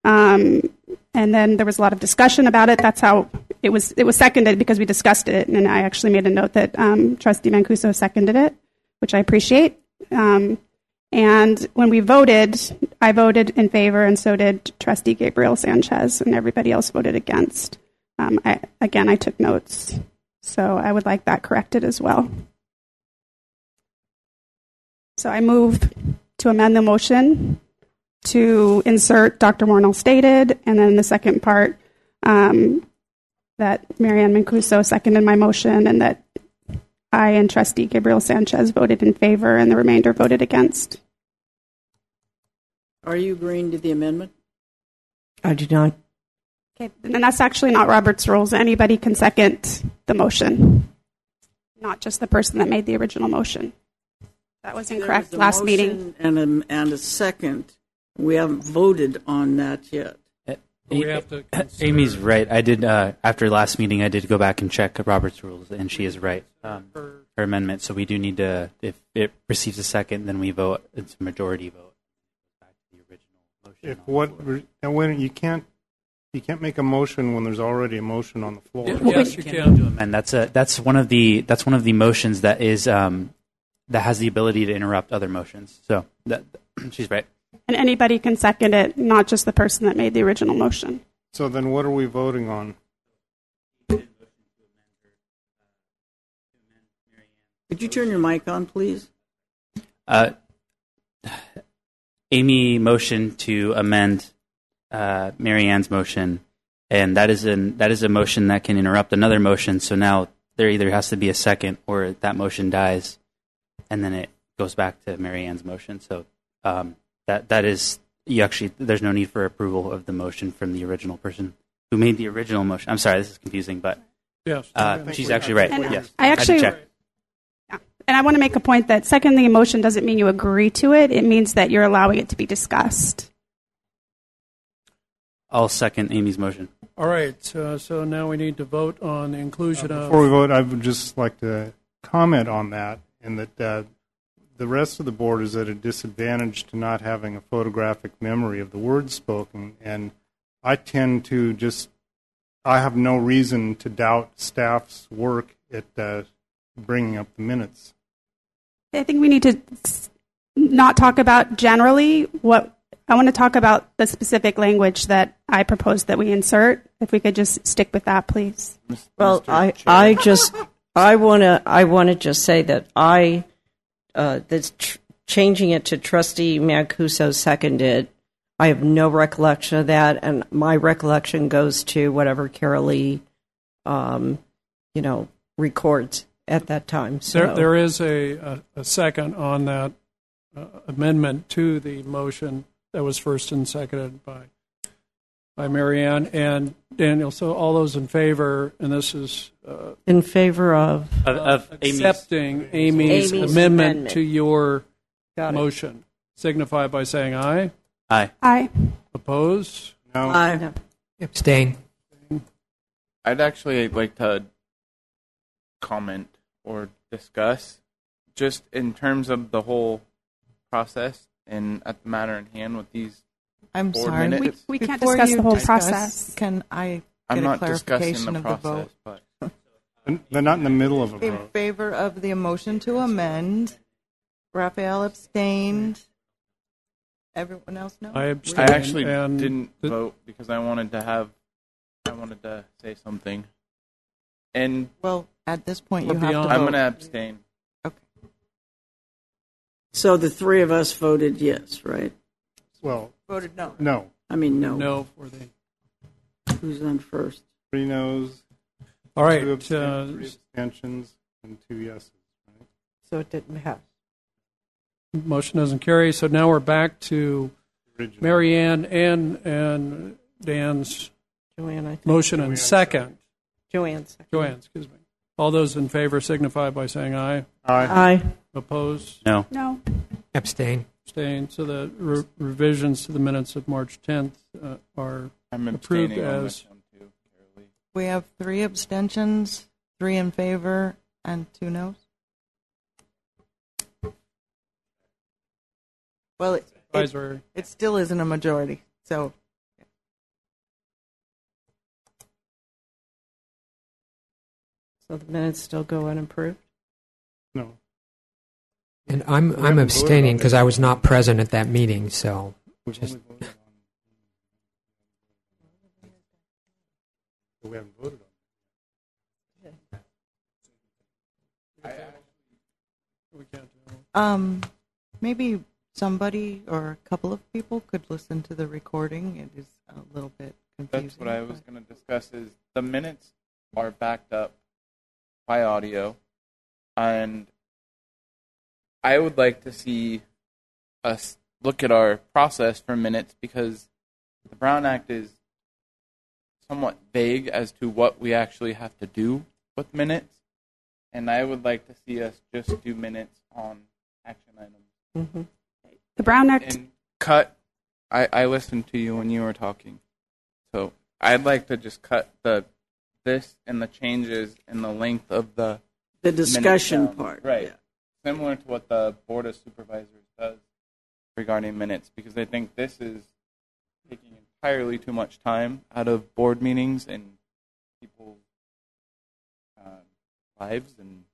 Um, and then there was a lot of discussion about it. That's how it was. It was seconded because we discussed it, and I actually made a note that um, Trustee Mancuso seconded it, which I appreciate. Um, and when we voted, I voted in favor, and so did Trustee Gabriel Sanchez, and everybody else voted against. Um, I, again, I took notes, so I would like that corrected as well. So I move to amend the motion to insert Dr. Warnell stated, and then the second part um, that Marianne Mancuso seconded my motion, and that I and Trustee Gabriel Sanchez voted in favor, and the remainder voted against. Are you agreeing to the amendment? I do not. Okay, and that's actually not Robert's rules. Anybody can second the motion, not just the person that made the original motion. That was incorrect was a last meeting. And a, and a second. We haven't voted on that yet. We have to (coughs) consider- Amy's right. I did uh, after last meeting. I did go back and check Robert's rules, and she is right. Um, her amendment. So we do need to. If it receives a second, then we vote. It's a majority vote. Back to the original motion. If what, now when, you can't, you can't make a motion when there's already a motion on the floor. Yes, you can. And that's a that's one of the that's one of the motions that is um, that has the ability to interrupt other motions. So that (coughs) she's right. And anybody can second it, not just the person that made the original motion. So then what are we voting on? Could you turn your mic on, please? Uh, Amy motioned to amend uh, Mary Ann's motion, and that is an that is a motion that can interrupt another motion. So now there either has to be a second, or that motion dies, and then it goes back to Mary Ann's motion. So um, that that is you actually there's no need for approval of the motion from the original person who made the original motion. I'm sorry, this is confusing, but Yes. uh, she's actually right. And yes, I actually- check. And I want to make a point that seconding a motion doesn't mean you agree to it. It means that you're allowing it to be discussed. I'll second Amy's motion. All right, uh, so now we need to vote on the inclusion of. Before we vote, I would just like to comment on that, and that uh, the rest of the board is at a disadvantage to not having a photographic memory of the words spoken, and I tend to just, I have no reason to doubt staff's work at uh, bringing up the minutes. I think we need to not talk about generally what I want to talk about the specific language that I propose that we insert. If we could just stick with that, please. Well, I, I just, I want to, I want to just say that I, uh, that's tr- changing it to trustee Mancuso seconded. I have no recollection of that, and my recollection goes to whatever Carol Lee, um, you know, records at that time. So There, there is a, a, a second on that uh, amendment to the motion that was first and seconded by by Marianne and Daniel. So all those in favor, and this is uh, in favor of Of, of accepting Amy's, Amy's amendment, amendment. to your Got it. motion, signify by saying aye. aye. Aye. Oppose? No. Aye. Abstain. I'd actually like to comment or discuss just in terms of the whole process and at the matter in hand with these I'm board sorry. minutes. We can't Before discuss you the whole discuss, process. Can I I'm get a not discussing clarification the of the process, vote? but They're not in the middle of a In vote. favor of the motion to amend, Raphael abstained. Everyone else no? I I abstain. actually and didn't the- vote because I wanted to have I wanted to say something. And Well, at this point, We're you have to beyond- vote. I'm going to abstain. Okay. So the three of us voted yes, right? Well, voted no. no. I mean, no. No for the. Who's on first? Three noes, All right. two Uh, absten- three abstentions, and two yeses. right? so it didn't pass. motion doesn't carry. So now we're back to Original. Marianne and and Dan's Joanne, I think. motion and second. Joanne seconded. Joanne, excuse me. All those in favor signify by saying aye. Aye. Aye. Opposed? No. No. Abstain. Abstained. So the re- revisions to the minutes of March 10th uh, are I'm Approved abstaining on as- one too. Carol We have three abstentions, three in favor, and two noes. Well, it, it, advisory. it still isn't a majority. So So the minutes still go unimproved. No. And I'm We I'm abstaining because. I was not present at that meeting. So We've Just- only voted on. (laughs) We haven't voted on. We um, maybe somebody or a couple of people could listen to the recording. It is a little bit confusing. That's what I was going to discuss. Is the minutes are backed up by audio, and I would like to see us look at our process for minutes because the Brown Act is somewhat vague as to what we actually have to do with minutes, and I would like to see us just do minutes on action items Mm-hmm. The Brown Act. and cut. I, I listened to you when you were talking, so I'd like to just cut the this and the changes and the length of the The discussion part. right? yeah. Similar to what the board of supervisors does regarding minutes, because I think this is taking entirely too much time out of board meetings and people's uh, lives and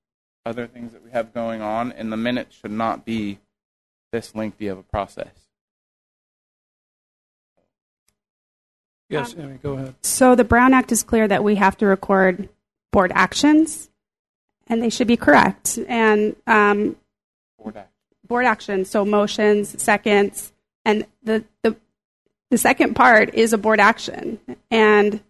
other things that we have going on, and the minutes should not be this lengthy of a process. Yes, Amy, go ahead. So the Brown Act is clear that we have to record board actions, and they should be correct. And um, board action. Board actions, so motions, seconds, and the the the second part is a board action. And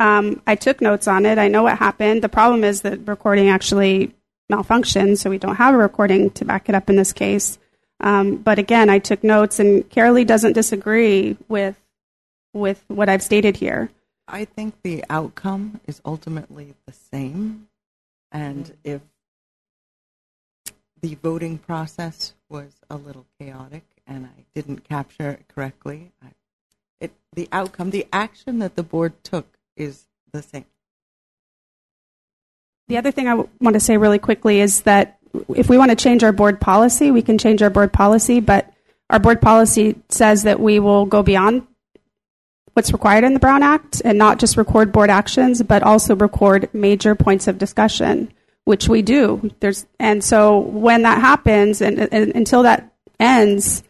um, I took notes on it. I know what happened. The problem is that recording actually malfunctioned, so we don't have a recording to back it up in this case. Um, but again, I took notes, and Carolee doesn't disagree with with what I've stated here. I think the outcome is ultimately the same. And mm-hmm. if the voting process was a little chaotic and I didn't capture it correctly, I, it, the outcome, the action that the board took is the same. The other thing I w- want to say really quickly is that if we want to change our board policy, we can change our board policy, but our board policy says that we will go beyond what's required in the Brown Act and not just record board actions, but also record major points of discussion, which we do. There's, and so when that happens and, and until that ends,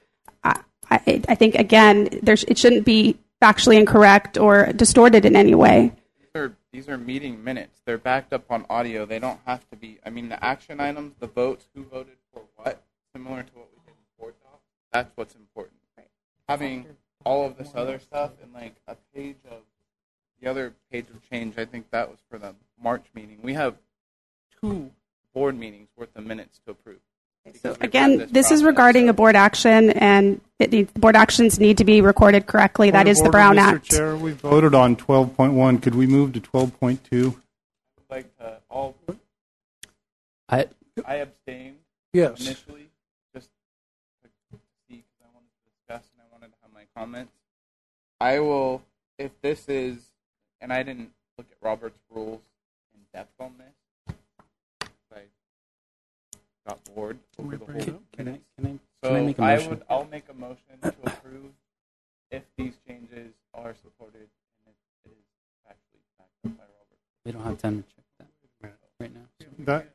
I, I, I think again, there's, it shouldn't be factually incorrect or distorted in any way. These are, these are meeting minutes. They're backed up on audio. They don't have to be. I mean, the action items, the votes, who voted for what, similar to what we did in board docs. That's what's important. Having all of this other stuff and like a page of the other page of change. I think that was for the March meeting. We have two board meetings worth of minutes to approve. So again, this, is regarding a board action, and it, the board actions need to be recorded correctly. that Point of is the Brown Mr. Act. Chair, we voted on 12.1. Could we move to 12.2? Like to all. I I abstained. Yes. Initially, just to see because I wanted to discuss and I wanted to have my comments. I will, if this is, and I didn't look at Robert's rules in depth on this. I got bored over the whole Can I- can I- can So I make a I motion? would, I'll make a motion to approve if these changes are supported and if it is actually backed up by Robert. we don't have time to check that right now. That,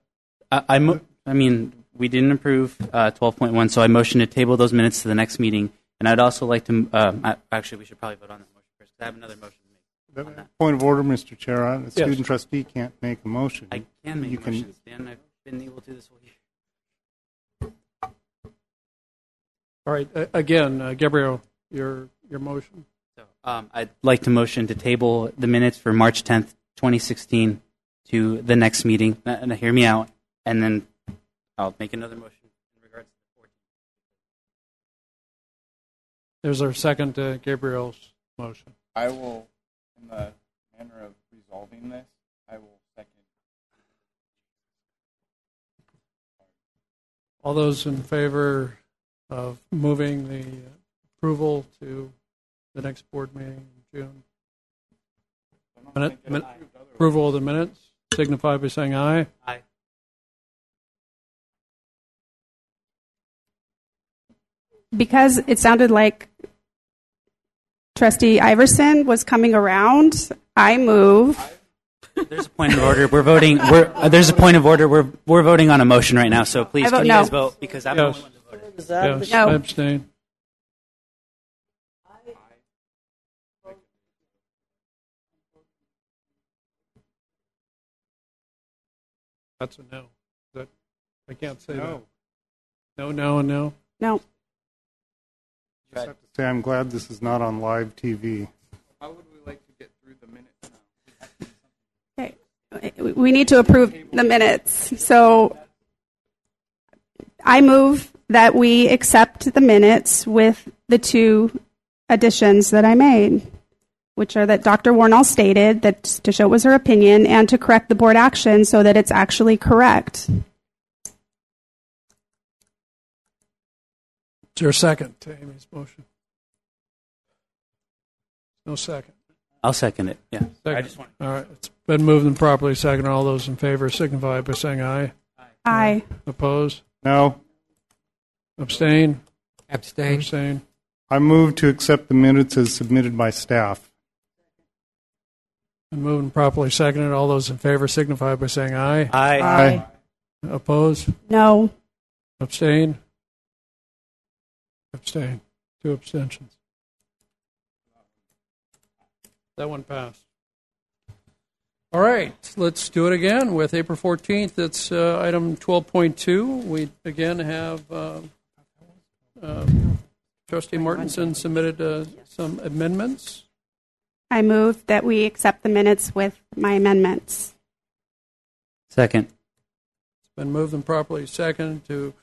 I, I, mo- I mean, we didn't approve uh, 12.1, so I motion to table those minutes to the next meeting. And I'd also like to, um, actually, we should probably vote on that motion first. 'cause I have another motion to make. on that. Point of order, Mr. Chair. A student trustee can't make a motion. I can make You motions, Dan. I've been able to this whole year. All right, uh, again, uh, Gabriel, your, your motion. Um, I'd like to motion to table the minutes for March 10th, 2016 to the next meeting. Uh, And hear me out, and then I'll make another motion in regards to the 14th. There's our second to Gabriel's motion. I will, in the manner of resolving this, I will second. All those in favor of moving the approval to the next board meeting in June? Minute, min- approval of the minutes, signify by saying aye. Aye. Because it sounded like Trustee Iverson was coming around, I move. There's a point of order. We're voting. We're, uh, there's a point of order. We're we're voting on a motion right now. So please, I vote can you no. guys vote? Because I'm the only one that voted. Yes, No. I abstain. That's a no. That, I can't say that. No. No, no, and no. No. Just have to say I'm glad this is not on live TV. How would we like to get through the minutes now? Okay. We need to approve the minutes. So I move that we accept the minutes with the two additions that I made, which are that Dr. Warnall stated that to show it was her opinion and to correct the board action so that it's actually correct. Is there a second to Amy's motion? No second. I'll second it. Yeah. Second. I just want. All right, it's been moved and properly seconded. All those in favor signify by saying aye. Aye. Opposed? No. Abstain? Abstain. Abstain. I move to accept the minutes as submitted by staff. Been moved and properly seconded. All those in favor signify by saying aye. Aye. Aye. Oppose? No. Abstain? Abstain. Two abstentions. That one passed. All right, let's do it again with April 14th. It's uh, item 12.2. We again have uh, uh, Trustee Martinson submitted uh, some amendments. I move that we accept the minutes with my amendments. Second. It's been moved and properly seconded to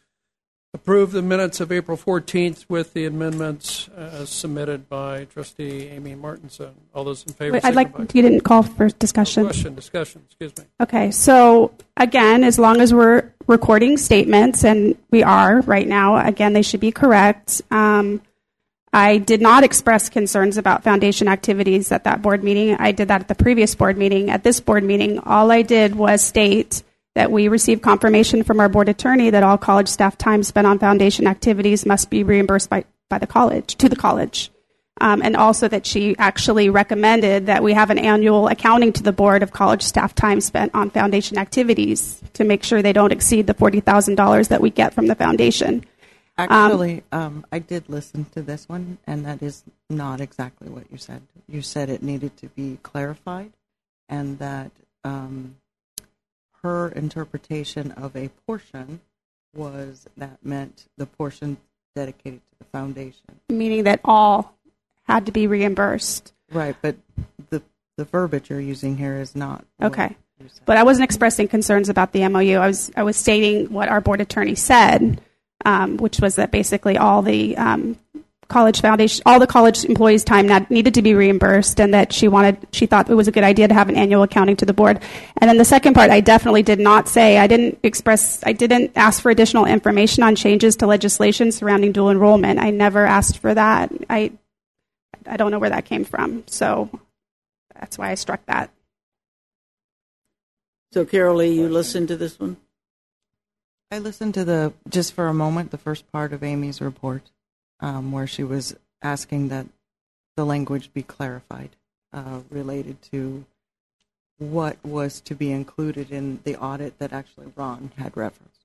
approve the minutes of April 14th with the amendments as submitted by Trustee Amy Martinson. All those in favor Wait, I'd like, you didn't call for discussion. Question, discussion, excuse me. Okay, so again, as long as we're recording statements, and we are right now, again, they should be correct. Um, I did not express concerns about foundation activities at that board meeting. I did that at the previous board meeting. At this board meeting, all I did was state that we received confirmation from our board attorney that all college staff time spent on foundation activities must be reimbursed by, by the college, to the college. Um, and also that she actually recommended that we have an annual accounting to the board of college staff time spent on foundation activities to make sure they don't exceed the $40,000 that we get from the foundation. Um, Actually, um, I did listen to this one, and that is not exactly what you said. You said it needed to be clarified, and that um, her interpretation of a portion was that meant the portion dedicated to the foundation. meaning that all had to be reimbursed. Right, but the the verbiage you're using here is not. Okay. But I wasn't expressing concerns about the MOU. I was I was stating what our board attorney said, um, which was that basically all the um, college foundation, all the college employees' time not, needed to be reimbursed, and that she wanted she thought it was a good idea to have an annual accounting to the board. And then the second part, I definitely did not say. I didn't express. I didn't ask for additional information on changes to legislation surrounding dual enrollment. I never asked for that. I I don't know where that came from. So that's why I struck that. So, Carol Lee, you listened to this one? I listened to the just for a moment the first part of Amy's report, um, where she was asking that the language be clarified uh, related to what was to be included in the audit that actually Ron had referenced.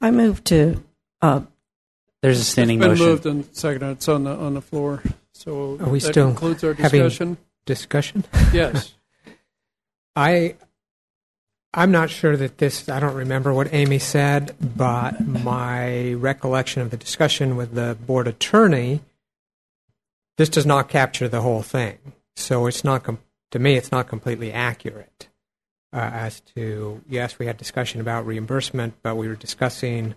I move to. Uh, There's a standing It's been motion. moved and seconded. It's on the, on the floor. So Are we that still concludes our discussion. discussion? Yes. (laughs) I I'm not sure that this I don't remember what Amy said, but my recollection of the discussion with the board attorney this does not capture the whole thing. So it's not com- to me it's not completely accurate uh, as to yes, we had discussion about reimbursement, but we were discussing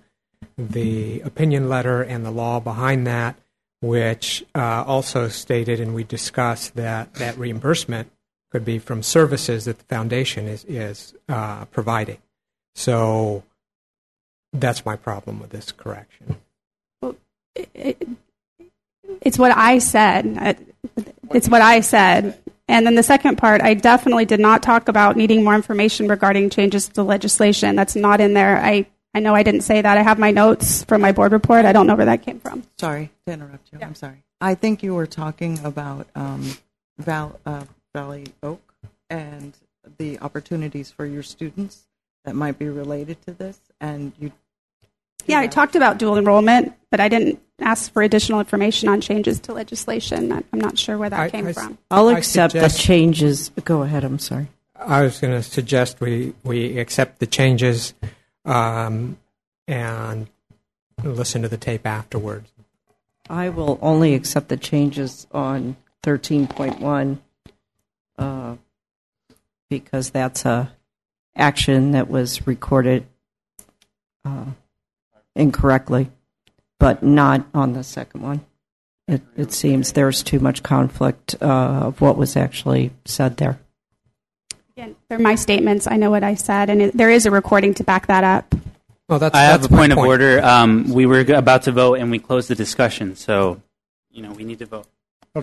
the opinion letter and the law behind that, which uh, also stated, and we discussed that that reimbursement could be from services that the foundation is is uh, providing. So that's my problem with this correction. it, it's what I said. It's what I said. And then the second part, I definitely did not talk about needing more information regarding changes to legislation. That's not in there. I, I know I didn't say that. I have my notes from my board report. I don't know where that came from. Sorry to interrupt you. I'm sorry. I think you were talking about um, Val, uh, Valley Oak and the opportunities for your students that might be related to this, and you. Yeah, I talked about dual enrollment, but I didn't ask for additional information on changes to legislation. I- I'm not sure where that I- came I- from. I'll accept suggest- the changes. Go ahead. I'm sorry. I was going to suggest we, we accept the changes um, and listen to the tape afterwards. I will only accept the changes on 13.1 uh, because that's a action that was recorded uh, incorrectly, but not on the second one. It, it seems there's too much conflict uh, of what was actually said there. Again, they're my statements. I know what I said, and it, there is a recording to back that up. Well, that's I have a point of order. Um, we were about to vote and we closed the discussion, so you know we need to vote.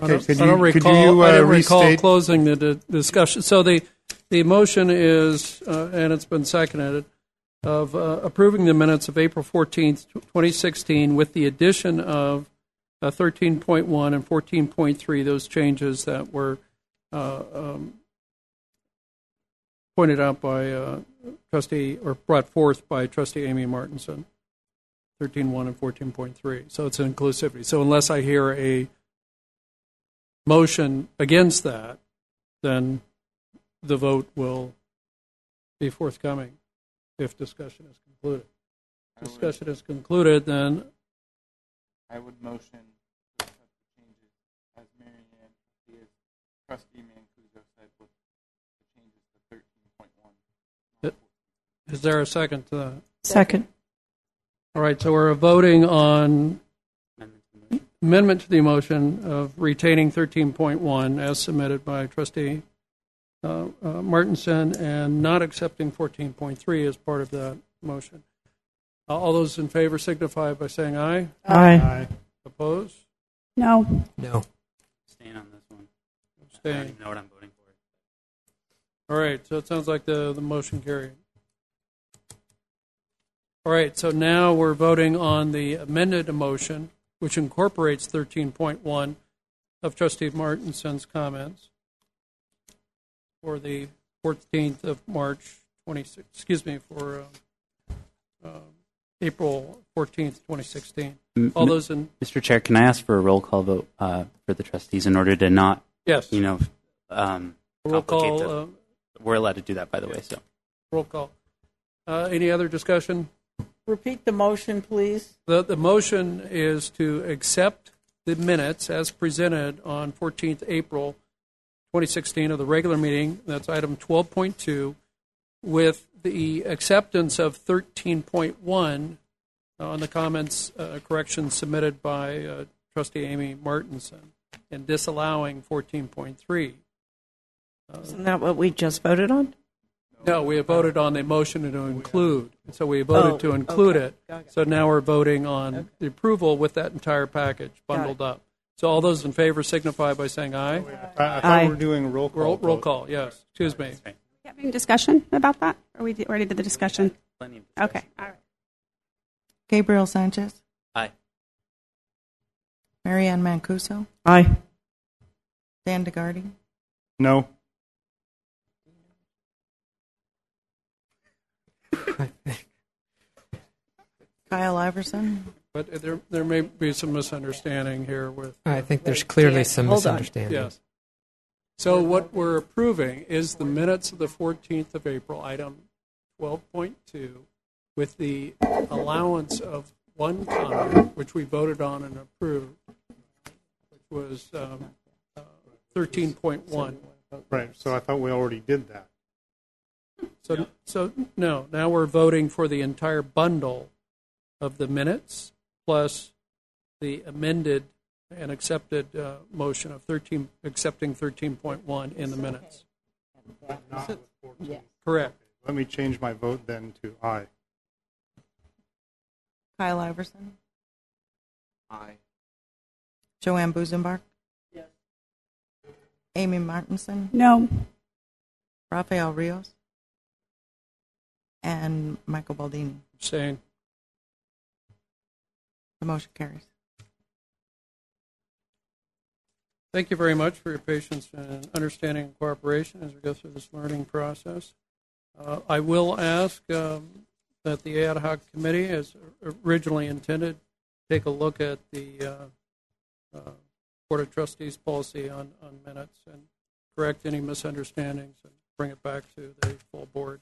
I Okay, don't, could I don't you, could recall, you I uh, didn't recall restate? closing the, the discussion. So the, the motion is, uh, and it's been seconded, of uh, approving the minutes of April 14th, 2016, with the addition of uh, 13.1 and 14.3, those changes that were uh, um, pointed out by uh, trustee, or brought forth by trustee Amy Martinson, 13.1 and 14.3. So it's an inclusivity. So unless I hear a motion against that, then the vote will be forthcoming if discussion is concluded. Discussion is concluded, then I would motion to accept the changes as Mary Ann, trustee, trustee Mancuso said, with the changes to thirteen point one. Is there a second to that? Second. All right, so we're voting on amendment to the motion of retaining 13.1 as submitted by trustee uh, uh, Martinson and not accepting 14.3 as part of that motion. Uh, All those in favor signify by saying aye. Aye. Opposed? No. No. Staying on this one. I don't Abstain. even know what I'm voting for. All right, so it sounds like the, the motion carried. All right, so now we're voting on the amended motion, which incorporates 13.1 of trustee Martinson's comments for the 14th of March 26, excuse me, for uh, um, April 14th, 2016. All those in, Mr. Chair, can I ask for a roll call vote uh, for the trustees in order to not, Yes. you know, um, Roll complicate call, the- uh, we're allowed to do that, by the way. So roll call. Uh, Any other discussion? Repeat the motion, please. The, the motion is to accept the minutes as presented on 14th April 2016 of the regular meeting. That's item 12.2, with the acceptance of 13.1 on the comments uh, corrections submitted by uh, trustee Amy Martinson, and disallowing 14.3. Isn't that what we just voted on? No, we have voted on the motion to include. So we voted Oh, to include okay. it. Okay. So now we're voting on the approval with that entire package bundled up. So all those in favor signify by saying aye. I, I thought Aye. we were doing roll call. Roll, roll call, yes. Excuse me. Having discussion about that? Or we did- already did the discussion? Okay. All right. Gabriel Sanchez. Aye. Marianne Mancuso. Aye. Dan DeGardi. No. (laughs) Kyle Iverson. But there, there may be some misunderstanding here with. I think there's clearly some Hold on. misunderstanding. Yes. So what we're approving is the minutes of the 14th of April, item 12.2, with the allowance of one comment, which we voted on and approved, which was um, uh, 13.1. Right, so I thought we already did that. So, so no, now we're voting for the entire bundle of the minutes plus the amended and accepted uh, motion of 13, accepting 13.1 in the minutes. Correct. Let me change my vote then to aye. Kyle Iverson. Aye. Joanne Busenbark. Yes. Amy Martinson. No. Rafael Rios. And Michael Baldini. Abstain. The motion carries. Thank you very much for your patience and understanding and cooperation as we go through this learning process. Uh, I will ask um, that the ad hoc committee, as originally intended, take a look at the uh, uh, Board of Trustees policy on, on minutes and correct any misunderstandings and bring it back to the full board.